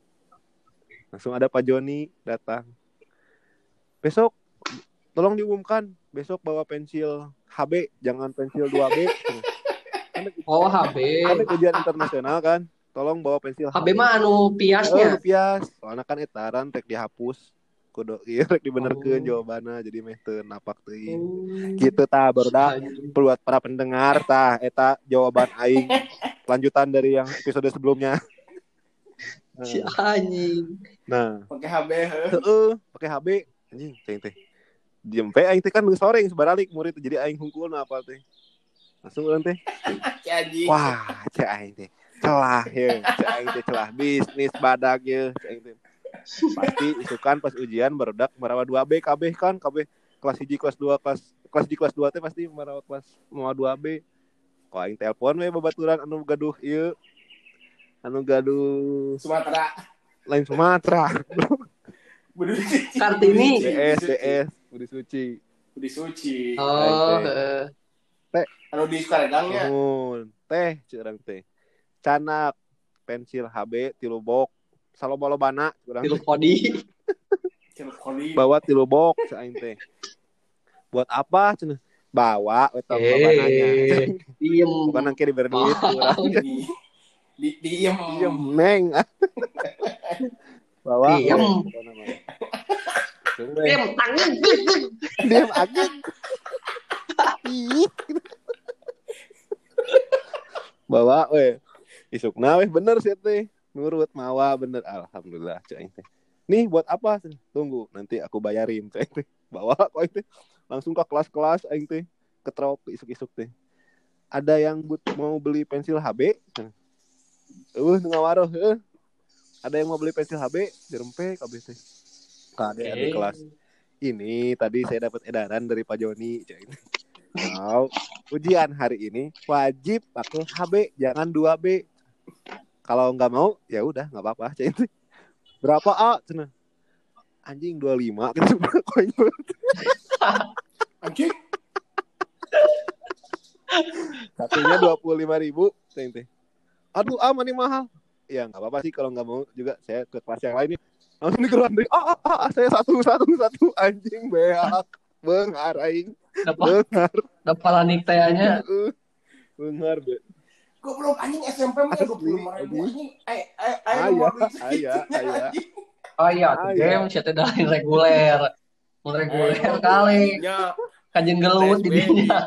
Langsung ada Pak Joni datang. Besok tolong diumumkan besok bawa pensil HB jangan pensil 2B. Oh, HB. kan ujian internasional kan. Tolong bawa pensil HB mah anu Oh, piasnya. pias. Soalnya kan etaran rek dihapus. Kudu ieu rek dibenerkeun Oh. jawabanna jadi meh teu napak teuing. Oh. Gitu tah baru dah buat para pendengar tah eta jawaban aing lanjutan dari yang episode sebelumnya. Nah, Si anjing. Nah, Pakai HB heuh. heeh, pakai HB anjing cing teh. Diem teh aing teh kan sore geus baralik murid teh, jadi aing hungkul apa teh. Langsung urang teh, wah, cek aing teh. Celah ya, cek aing teh celah bisnis badak ya, cek aing teh. Pasti isukan pas ujian barudak marawa 2B kabeh kan, kabeh kelas 1 kelas 2 kelas kelas di kelas 2 teh pasti marawa kelas mau 2B. Kok aing telepon we babaturan anu gaduh ieu. Anu gaduh Sumatera. lain Sumatera. Budi Kartini. DS DS Budi Suci. Budi Suci. Oh, teh. Anu di Sukaredangnya. Nuhun. Teh curang teh. Canak pensil HB tilu bok. Saloba-lobana curang Tilu kodi. Bawa tilu bok aing teh. Buat apa cenah? bawa we tong babananya. Eh, diem. Bukan nangke diberi duit kurang. di di diem Diem neng. bawa. Diem. Diem, tangan. Diem agak. Bawa we. Isukna we bener sih teh. Nurut mawa bener alhamdulillah cai teh. Nih buat apa? Tunggu nanti aku bayarin cai teh. Bawa kok teh. Langsung ke kelas-kelas aing teh. Ketrop isuk-isuk teh. Ada yang but mau beli pensil HB? Uh, ngawaroh, heuh. Ada yang mau beli pensil HB? Dirempe kabeh teh. Kade Oke. kelas. Ini tadi saya dapat edaran dari Pak Joni. teh. Wow, ujian hari ini wajib pakai HB, jangan 2B. Kalau nggak mau, ya udah nggak apa-apa. Teh. Berapa A? Cina. Anjing 25 kan cuma konyol. anjing Satunya 25 ribu. Cai teh. Aduh, ah mana mahal. Ya nggak apa-apa sih kalau nggak mau juga saya ke kelas yang lain nih. Langsung dikeluarin ah, ah, ah, saya satu, satu, satu, anjing beak. Bengar, aing. Dapat dapat lanik tehnya. uh, bengar, be. goblok anjing SMP mah dua puluh lima ribu anjing eh eh eh Aya, nomor biji aya, biji aya. anjing. Oh iya, game siapa dari reguler. Reguler kali nya kanjeng gelut SBI. didinya.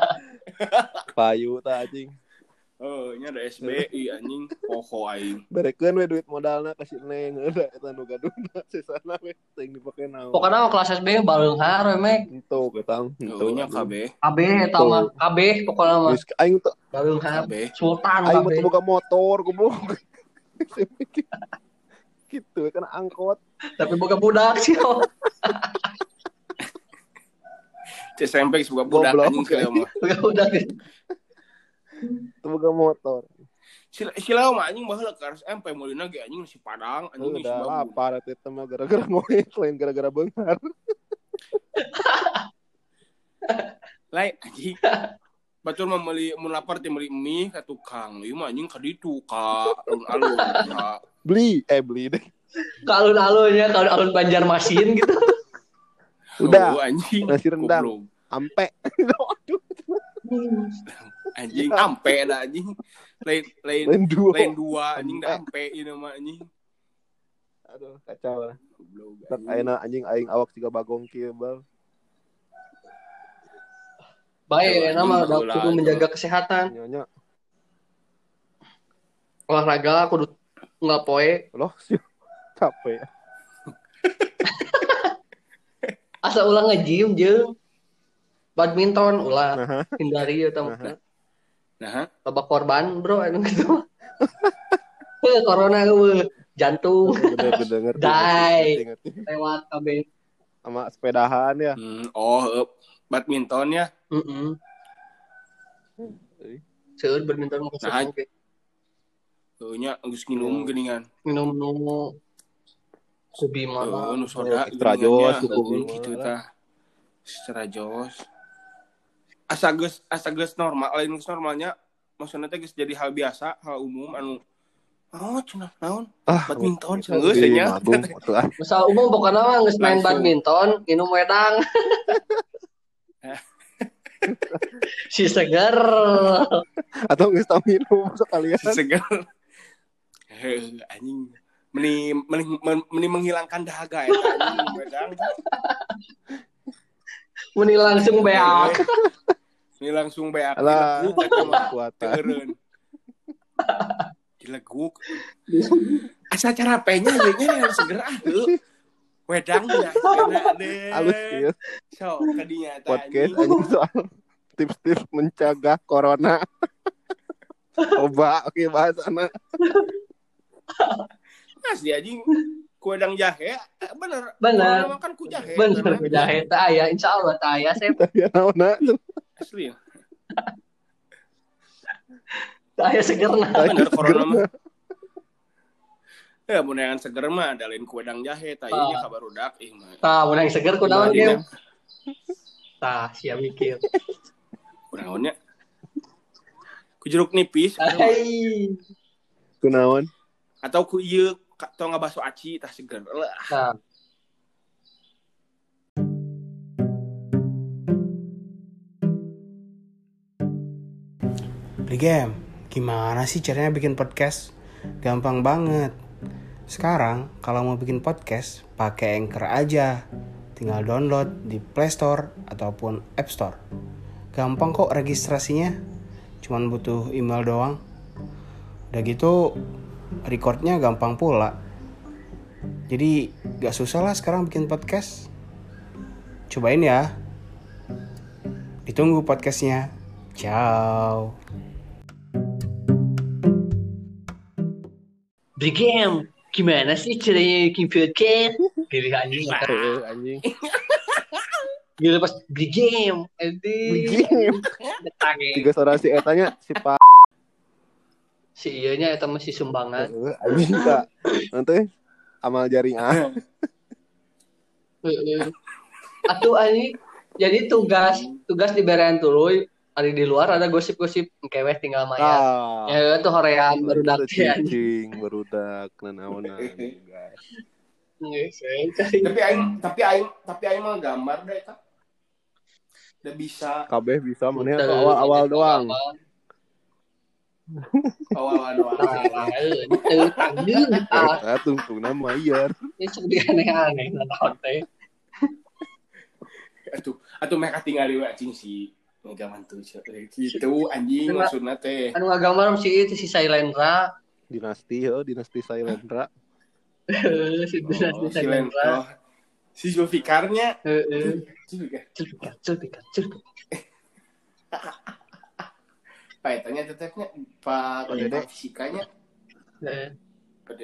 Payu tak anjing. Oh nya ada SBI anjing poho aing Berekeun we duit modalna kasih neng ada eta nu gaduna sisana we teuing dipake naon. Pokoknya mah kelas SB bareung haro mek. Ento ketang, ento. oh nya KB KB eta mah KB pokoknya mah Geus aing teh bareung haro. KB Sultan aing mah boga motor goblok. gitu kan angkot. Tapi boga budak sih. oh. SMP sebuah budak anjing sila mah Boga budak. Boga motor. sila sila mah anjing baheula ke SMP mulina ge anjing si Padang anjing si Udah Babu lapar eta teh mah gara-gara ngoek lain gara-gara beungar. lain anjing Batur mah meuli mun lapar teh meuli mie ka tukang ieu mah anjing ka ditu ka alun-alun ka Beli, eh beli deh. Kalun-alunnya kalun-alun Banjarmasin gitu. Udah. Oh, anjing Nasi rendang. Ampe. Aduh, anjing ampe dah anjing lain lain lain dua. lain dua anjing dah Ampe. ieu mah anjing Aduh, kacau lah. Tak anjing. ayeuna anjing aing awak siga bagong kieu bal. Baik, nama udah kudu menjaga kesehatan. Nyonya. Olahraga kudu nggak poe. Loh, sih. Capek. Asa ulang nge-gym jeung badminton ulah hindari ya tamu. Nah. Loba korban, Bro, anu gitu. Eh, corona eueuh, jantung bener-bener ngerti. Die. ngerti, ngerti. lewat KB. Sama sepedahan ya. hmm, oh eh, badminton ya Heeh. Seueur badminton mah Nah. Tuh nya geus nginum geuningan Minum nu kubi Tuh, mah. nu soda Extra geuningannya. jos, kuku. Heuh, kitu tah extra jos asa geus asa geus normal lain geus normalnya maksudnya teh geus jadi hal biasa hal umum anu oh cenah naon Ah, badminton Geus geus nya ah. Masa umum pokoknya mah geus main badminton, minum wedang. si segar. Atau geus tau minum sekalian. segar Heuh, anjing meni, meni, men- meni menghilangkan dahaga ya anjing wedang Muni langsung beak. Ini langsung beak Alah, dileguk eta mah kekuatan. Dileguk asa cara penya nya yang segera tuh wedang ya karena deh Halus ya. so kadinya Podcast anjing. anjing soal tips-tips mencegah corona. Coba oke bahasana. asli anjing ku wedang jahe eh, bener Bener. Makan ku jahe Bener bener. kujahe teh aya insyaallah teh aya saya Ya naonna asli ya teh aya segerna. bener corona mah ya mun yang seger mah ada lain ku wedang jahe tah ieu nya Ah. kabarudak ih mah Tah mun yang seger kunaon ge? Tah sia mikir. kunaonnya ku jeruk nipis Hai. kunaon? atau ku ieu tong ngabaso aci tah seger Nah, Brigam, gimana sih caranya bikin podcast? Gampang banget. Sekarang kalau mau bikin podcast, pakai Anchor aja. Tinggal download di Play Store ataupun App Store. Gampang kok registrasinya. Cuman butuh email doang. Udah gitu, recordnya gampang pula. Jadi gak susah lah sekarang bikin podcast. Cobain ya. Ditunggu podcastnya. Ciao. Brigam, gimana sih caranya bikin podcast? Pilih anjing lah. Anjing. Gila pas Brigam, anjing. Brigam. Detange. Tiga suara si etanya si Pak. Si iyanya eta masih sumbangan. Anjing kak. Nanti amal jaring ah. Heeh. Atuh anjing. Jadi tugas tugas di berean tuluy Ari di luar ada gosip-gosip keweh tinggal mayat. Ah. Ya itu horean baru anjing. cicing, barudak nanaonan guys. Cari. tapi aing tapi aing tapi aing mah gambar deh tak udah bisa Kabeh bisa mana awal-awal gitu, doang. awal. awal-awal doang itu tanggung ah Eta tungtungna mayar. ini sedih aneh-aneh nanaon teh. atuh atuh mereka tinggal di anjing si Mega mantu gitu anjing maksudnya teh Anu ngagambar si itu si Sailendra. Dinasti oh, dinasti Sailendra. si oh, si si Len Sailendra. oh, si Zulfikarnya Heeh. juga Culpikan, culpikan, culpikan. Pak tanya tetepnya Pak Oh, Pak fisikanya.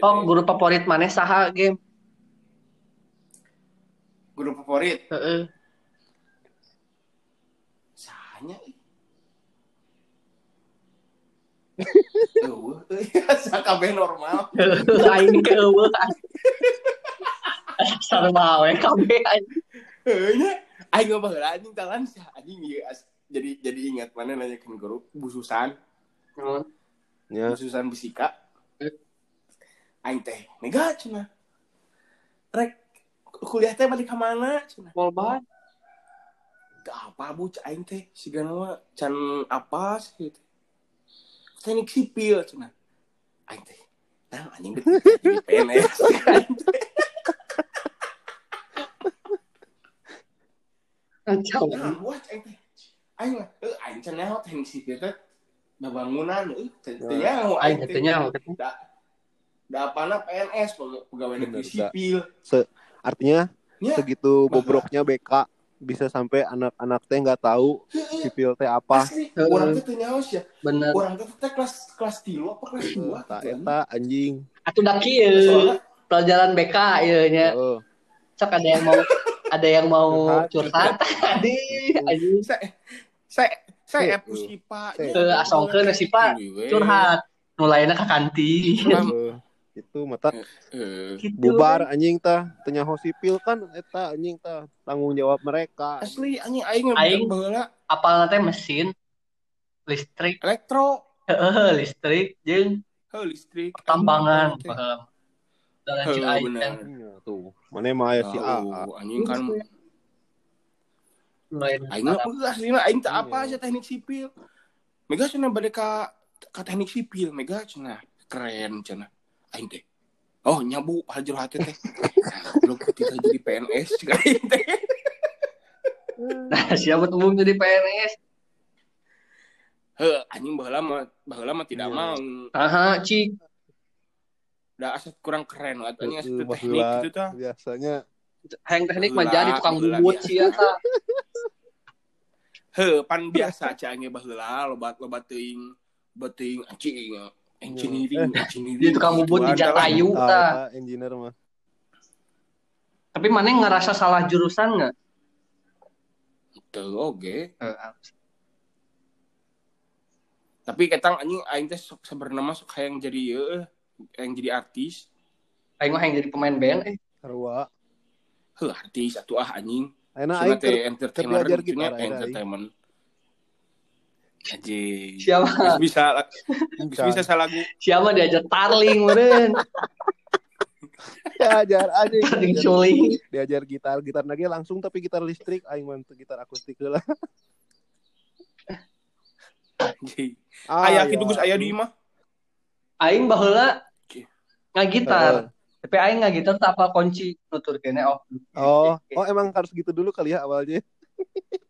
Oh, guru favorit mana saha game? guru favorit Heeh. Eueuh, sakabeh normal. Aing ke eueuh. Sarua we kabeh anjing. Heunya aing mah baheula anjing talan sih anjing jadi jadi ingat mana nanyakeun guru bususan, Ya, bususan fisika. Aing teh mega cenah. Rek kuliah teh balik ka mana cenah? Polban. Teu apa bu aing teh sigana mah can apa sih gitu. Teknik sipil cenah. Aing teh Nah, anjing teh jadi PNS. Teh, Kacau. Buat aing teh. Mah, eh aing can nyaho teknik sipil teh babangunan euy teh teu nyaho Aing teh. teh nyaho. Da da apana PNS pegawai negeri sipil. artinya Ya. segitu bobroknya BK bisa sampai anak-anak teh nggak tahu sipil teh apa. Asli, orang teh sih. Bener. Orang teh teh kelas kelas 3 apa kelas 2 Tak eta anjing. Atuh da kieu. Pelajaran BK ieu nya. Heeh. Sok ada yang mau ada yang mau Curhat. Aduh, anjing. saya saya saya sipa. Teu asongkeun si Pak curhat. Nu lainna ka kanti. Itu mata Eh, Gitu. bubar anjing tah tanya sipil kan eta anjing tah tanggung jawab mereka. asli anjing aing Aing. baheula teh mesin listrik. elektro Heeh, listrik jeung heuh listrik pertambangan. Paham. Dan aing bener. teh. Ya, tuh. Mana mah ya si A. Anjing kan lain. aing mah beuh aslinya aing teh apa Iya. aja teknik sipil mega cenah bade ka ka teknik sipil mega cenah keren cenah aing teh oh nyabu hajar hati teh lu kita jadi PNS aing teh Nah, siapa tuh jadi PNS? heuh anjing baheula mah baheula mah tidak Iya. mau Aha, cik. da asa kurang keren lah tanya Heeh, asa teknik gitu tah Biasanya Hayang teknik mah jadi tukang bubut sih ya. Heuh, pan biasa canggih baheula loba loba teuing beuting anjing engineering engineering Dia tukang bubut di. Jatayu ta. ah, eta engineer mah. Tapi mana ngerasa salah jurusan nggak? Teu oge. Tapi ketang anjing aing teh sok sebenarnya mah sok hayang jadi ieu yang jadi artis. Aing mah yang jadi pemain band eh. Sarua. Heuh, artis atuh ah anjing. Sunat aing teh aing. entertainment. Anjing. Siapa? Geus bisa bisa salagu. Siapa diajar tarling meureun. diajar anjing. Tarling Diajar- suling. Diajar gitar, gitar lagi langsung tapi gitar listrik aing mah gitar akustik heula. Jadi, Ah, Aya iya. kitu geus aya di imah. Aing baheula ngagitar. Tapi aing ngagitar tak apa kunci nutur kene oh. Oh, oh emang harus gitu dulu kali ya awalnya.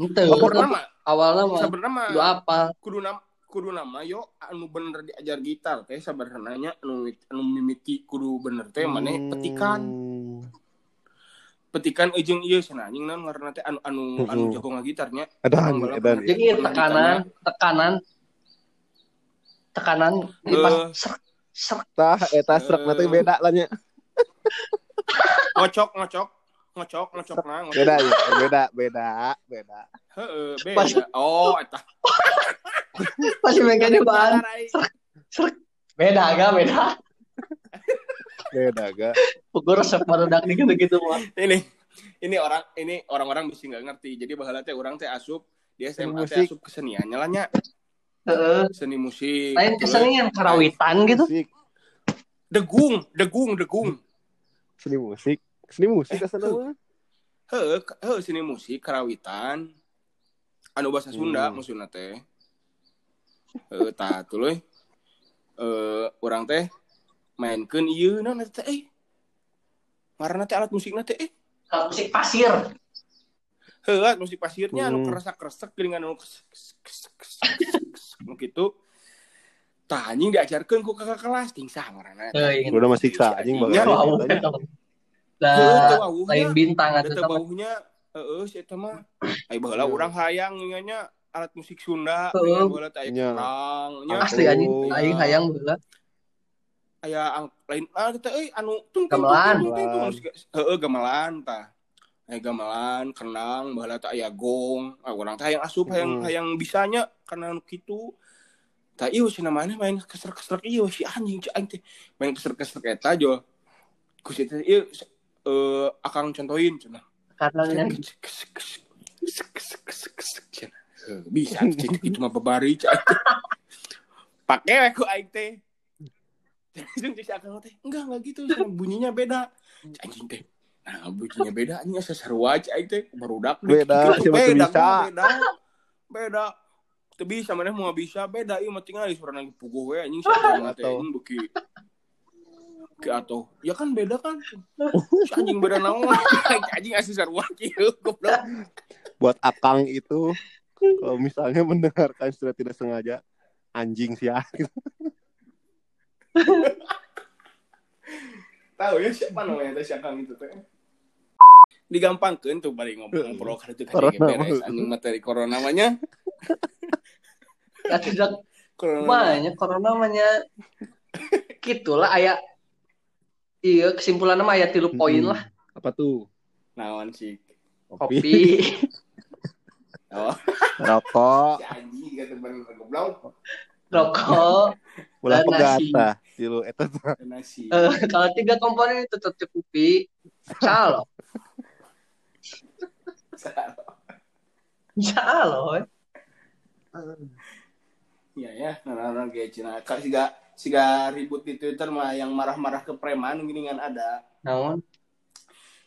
Ente. Sabenerna mah, Awalnya mah lu apa? kudu nam kudu nama yo anu bener diajar gitar teh sabenerna nya anu anu mimiti kudu bener teh petikan Hmm. petikan ejeng ieu cenah anjing naon ngaranna teh anu anu anu jago ngagitarnya edan. balap. Jadi tekanan, tekanan, tekanan di pas Eh. serak, serak. Tah, eta srek nanti beda lah nya. ngocok ngocok ngocok ngocok nah ngocok. Beda ya, beda, beda, beda. Heeh, Pas- beda. Oh, eta. Megang bahan. Serak. Beda agak beda. Beda gak? Pukul resep barudak di gitu-gitu mah. Ini ini orang ini orang-orang mesti nggak ngerti. Jadi baheula teh orang teh asup dia Seni SMA teh musik. asup kesenian nyalanya Heeh. seni musik. Lain kesenian karawitan gitu. Musik, Degung, degung, degung. seni musik, seni musik asal mah. Heeh, ke- heeh seni musik karawitan. Anu bahasa Sunda Hmm. maksudna teh. Heeh, tah tuluy. Eh, urang teh mainkeun ieu naon teh eh. Ngaranna teh alat musikna teh eh. Kalau musik pasir. Heuh, alat musik pasirnya anu Hmm. geuningan anu kes- kes- anu kitu. Tah anjing diajarkeun ku kakak kelas ting sah ngaranna. Eh. Udah masih siksa anjing Nya, lain bintang sama. baunya eta mah. Ai baheula urang hayang nya alat musik Sunda, dengan baheula teh aya Nya. Asli anjing, Oh. aing hayang baheula. aya ang- lain ah teh euy anu tung tung Gamelan. tung, tung, tung, tung, tung. Heeh gamelan tah. Aya gamelan, kenang, baheula teh aya gong. Ah urang teh hayang asup hayang Hmm. hayang bisanya karena anu kitu. Tah ieu cenah maneh main keser-keser ieu si anjing cai teh main keser-keser eta jo. Ku si teh ieu eh akang contohin cenah. Karena bisa itu mah babari cak pakai aku aing teh. Langsung cek akang teh. Enggak enggak gitu. Bunyinya beda. Anjing teh. Nah bunyinya beda anjing. Asa sarua aing teh. Barudak. Beda, beda beda beda. Teu bisa mana mau bisa. Beda ieu mah tinggal di suara lagi puguh we anjing. Siapa teh anjing beki atau ya kan beda kan. Si anjing beda naon anjing asli kieu goblok. Buat akang itu, kalau misalnya mendengarkan sudah tidak sengaja, anjing sih ya. tahu ya siapa namanya teh siapa itu teh? Digampangkan tuh balik ngobrol-ngobrol kan itu kan beres anjing materi corona namanya. Ya tidak corona banyak corona namanya. Gitulah aya iya kesimpulannya mah aya tilu poin lah. Apa tuh? naon sih kopi. Oh. Rokok, kata goblok. Rokok. Ulah pegata. Tilu eta tuh. nasi. Eh, kalau tiga komponen itu tercukupi calo. Calo. Eh. iya ya. Nah kayak Cina. Kalau siga siga ribut di Twitter mah yang marah-marah ke preman gini kan ada. Naon?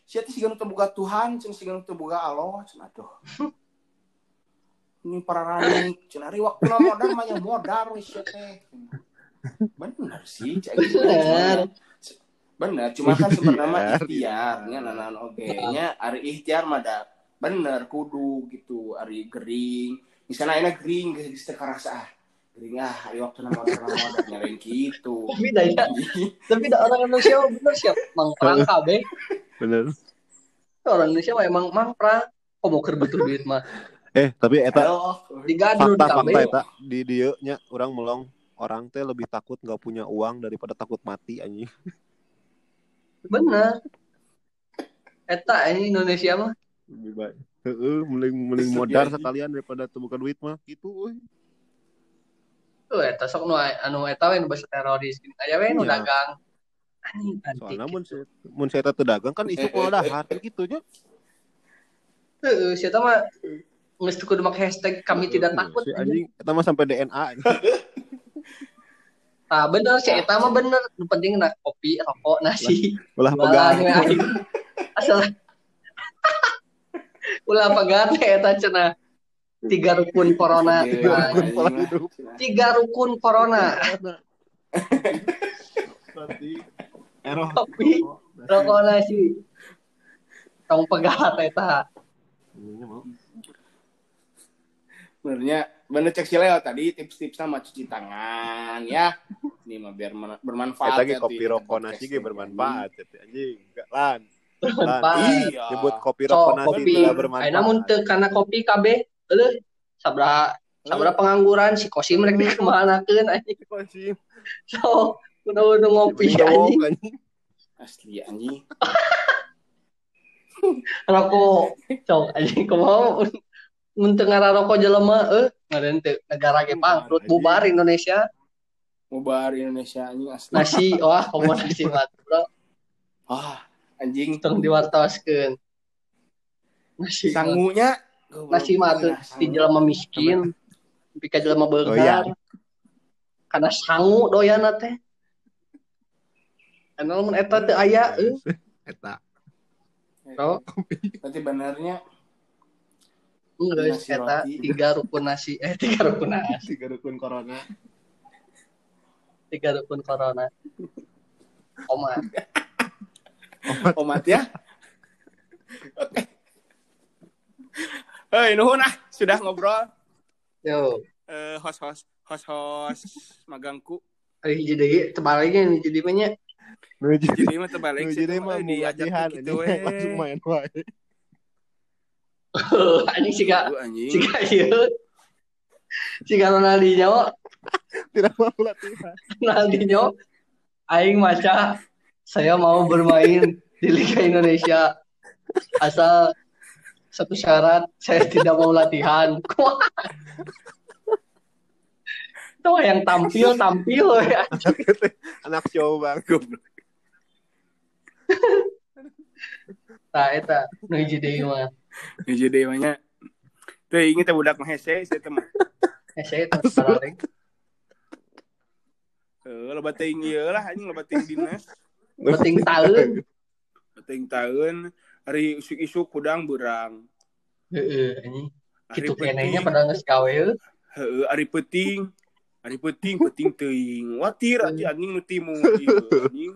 Siapa sih kan terbuka Tuhan sih kan terbuka Allah cina tuh. Ini para rani cina hari waktu na modal mah yang modal siapa benar sih cak gitu. Bener. bener cuma kan sebenarnya Ikhtiar. ikhtiarnya nanan oke nya hari ikhtiar mah ada bener kudu gitu hari gering. Misalnya enak gering geus teu karasa ah gering ah hari waktu na modal na modal nyalain gitu tapi dah ya tapi dah orang Indonesia bener siap mang perang kabeh Bener. orang Indonesia mah emang mang perang kok mau keur butuh duit mah Eh, tapi eta Halo. digadul fakta fakta kabeh eta di dieu nya orang melong orang teh lebih takut nggak punya uang daripada takut mati anjing. bener eta ini Indonesia mah Lebih baik. Heeh, mending mending anjing. sekalian daripada teu buka duit mah gitu euy. Tuh eta sok nu anu eta we nu basa teroris gini aya we nu Iya. dagang anjing antik Soalnya mun saya mun saya teu dagang kan isu dahar gitu nya. Heeh, si eta mah geus kudu make hashtag kami tidak takut Si anjing eta mah sampai DNA. Ah bener si eta mah bener nu penting na kopi rokok nasi Ulah pegang. aing. asal ulah pegat we eta cenah tiga rukun corona. Tiga rukun hidup. Tiga rukun corona. Kopi, rokok nasi. Tong pegat eta. Mau. Sebenarnya bener cek si Leo tadi tips-tips sama cuci tangan ya. Ini mah biar Eh, bermanfaat. lagi ya, kopi rokok nasi ge bermanfaat jadi anjing. Enggak lan. Bermanfaat. Iya. Nyebut kopi rokok nasi tidak bermanfaat. Ayo namun karena kopi KB, eueuh sabra sabra pengangguran si kosim rek dikemanakeun anjing. Kosim. So, udah-udah ngopi anjing. Asli anjing. Rokok. Cok anjing kumaha mun teu ngararokok jelema eh ngaran teu negara ge bangkrut bubar Indonesia. Mubar Indonesia anjing asli. Nasi wah komo nasi mat bro. Ah, anjing Tong diwartoskeun. Nasi sangunya nasi mah teu di jelema miskin. Tapi ka jelema Oh, iya. Karena sangu doyana teh. Karena mun eta teu aya euy. Eta. Bro, Berarti benernya Nasi eta tiga rukun nasi eh tiga rukun nasi, Tiga rukun corona. tiga rukun corona. Oma, omat ya. Hei, nuhun ah, sudah ngobrol. yo, Eh, host-host host-host magangku. ari hiji deui tebalege nih jadi. Nuju Jadi mah terbalik nuju deh mah mau diajak latihan gitu anjing. Langsung we. main wae. Anjing siga Aduh, anjing. siga ieu. Siga Ronaldinho, Tidak mau latihan. Ronaldinho aing maca saya mau bermain di Liga Indonesia asal satu syarat saya tidak mau latihan. Tuh yang tampil tampil ya. Anak show bang. Goblok. Nah, eta nu hiji deui mah. Tuh inget ya budak mah hese saya teman. Eh, saya terus balik. Eh, lo bating ieu lah anjing lo bating dinas. Penting tahun. Bating tahun hari isuk-isuk kudang berang. Heeh. Hari Kitu kenehnya pada geus gawe heuh. heeh, hari penting, hari penting, penting teuing. Watir aja anjing nu timur anjing.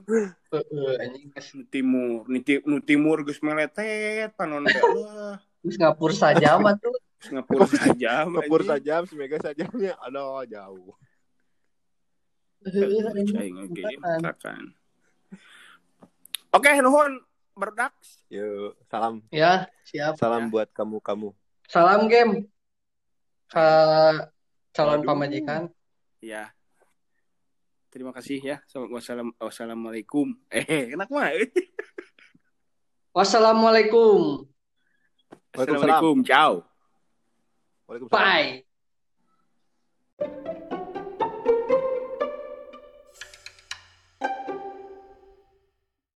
Heeh, anjing geus Nu timur, nu ti- nu timur geus meletet panon geus ngapur saja mah tuh. Singapura saja. Anjing. saja, si Mega sajamnya. Aduh, jauh. Oke, nuhun berdak. Yuk, salam. Ya, siap. Salam Ya. buat kamu-kamu. Salam game. Ke calon Waduh. pamajikan. Ya. Terima kasih ya. Wassalam, wassalamualaikum. Eh, enak mah. eh. Wassalamualaikum. Assalamualaikum. Ciao. Waalaikumsalam. Bye.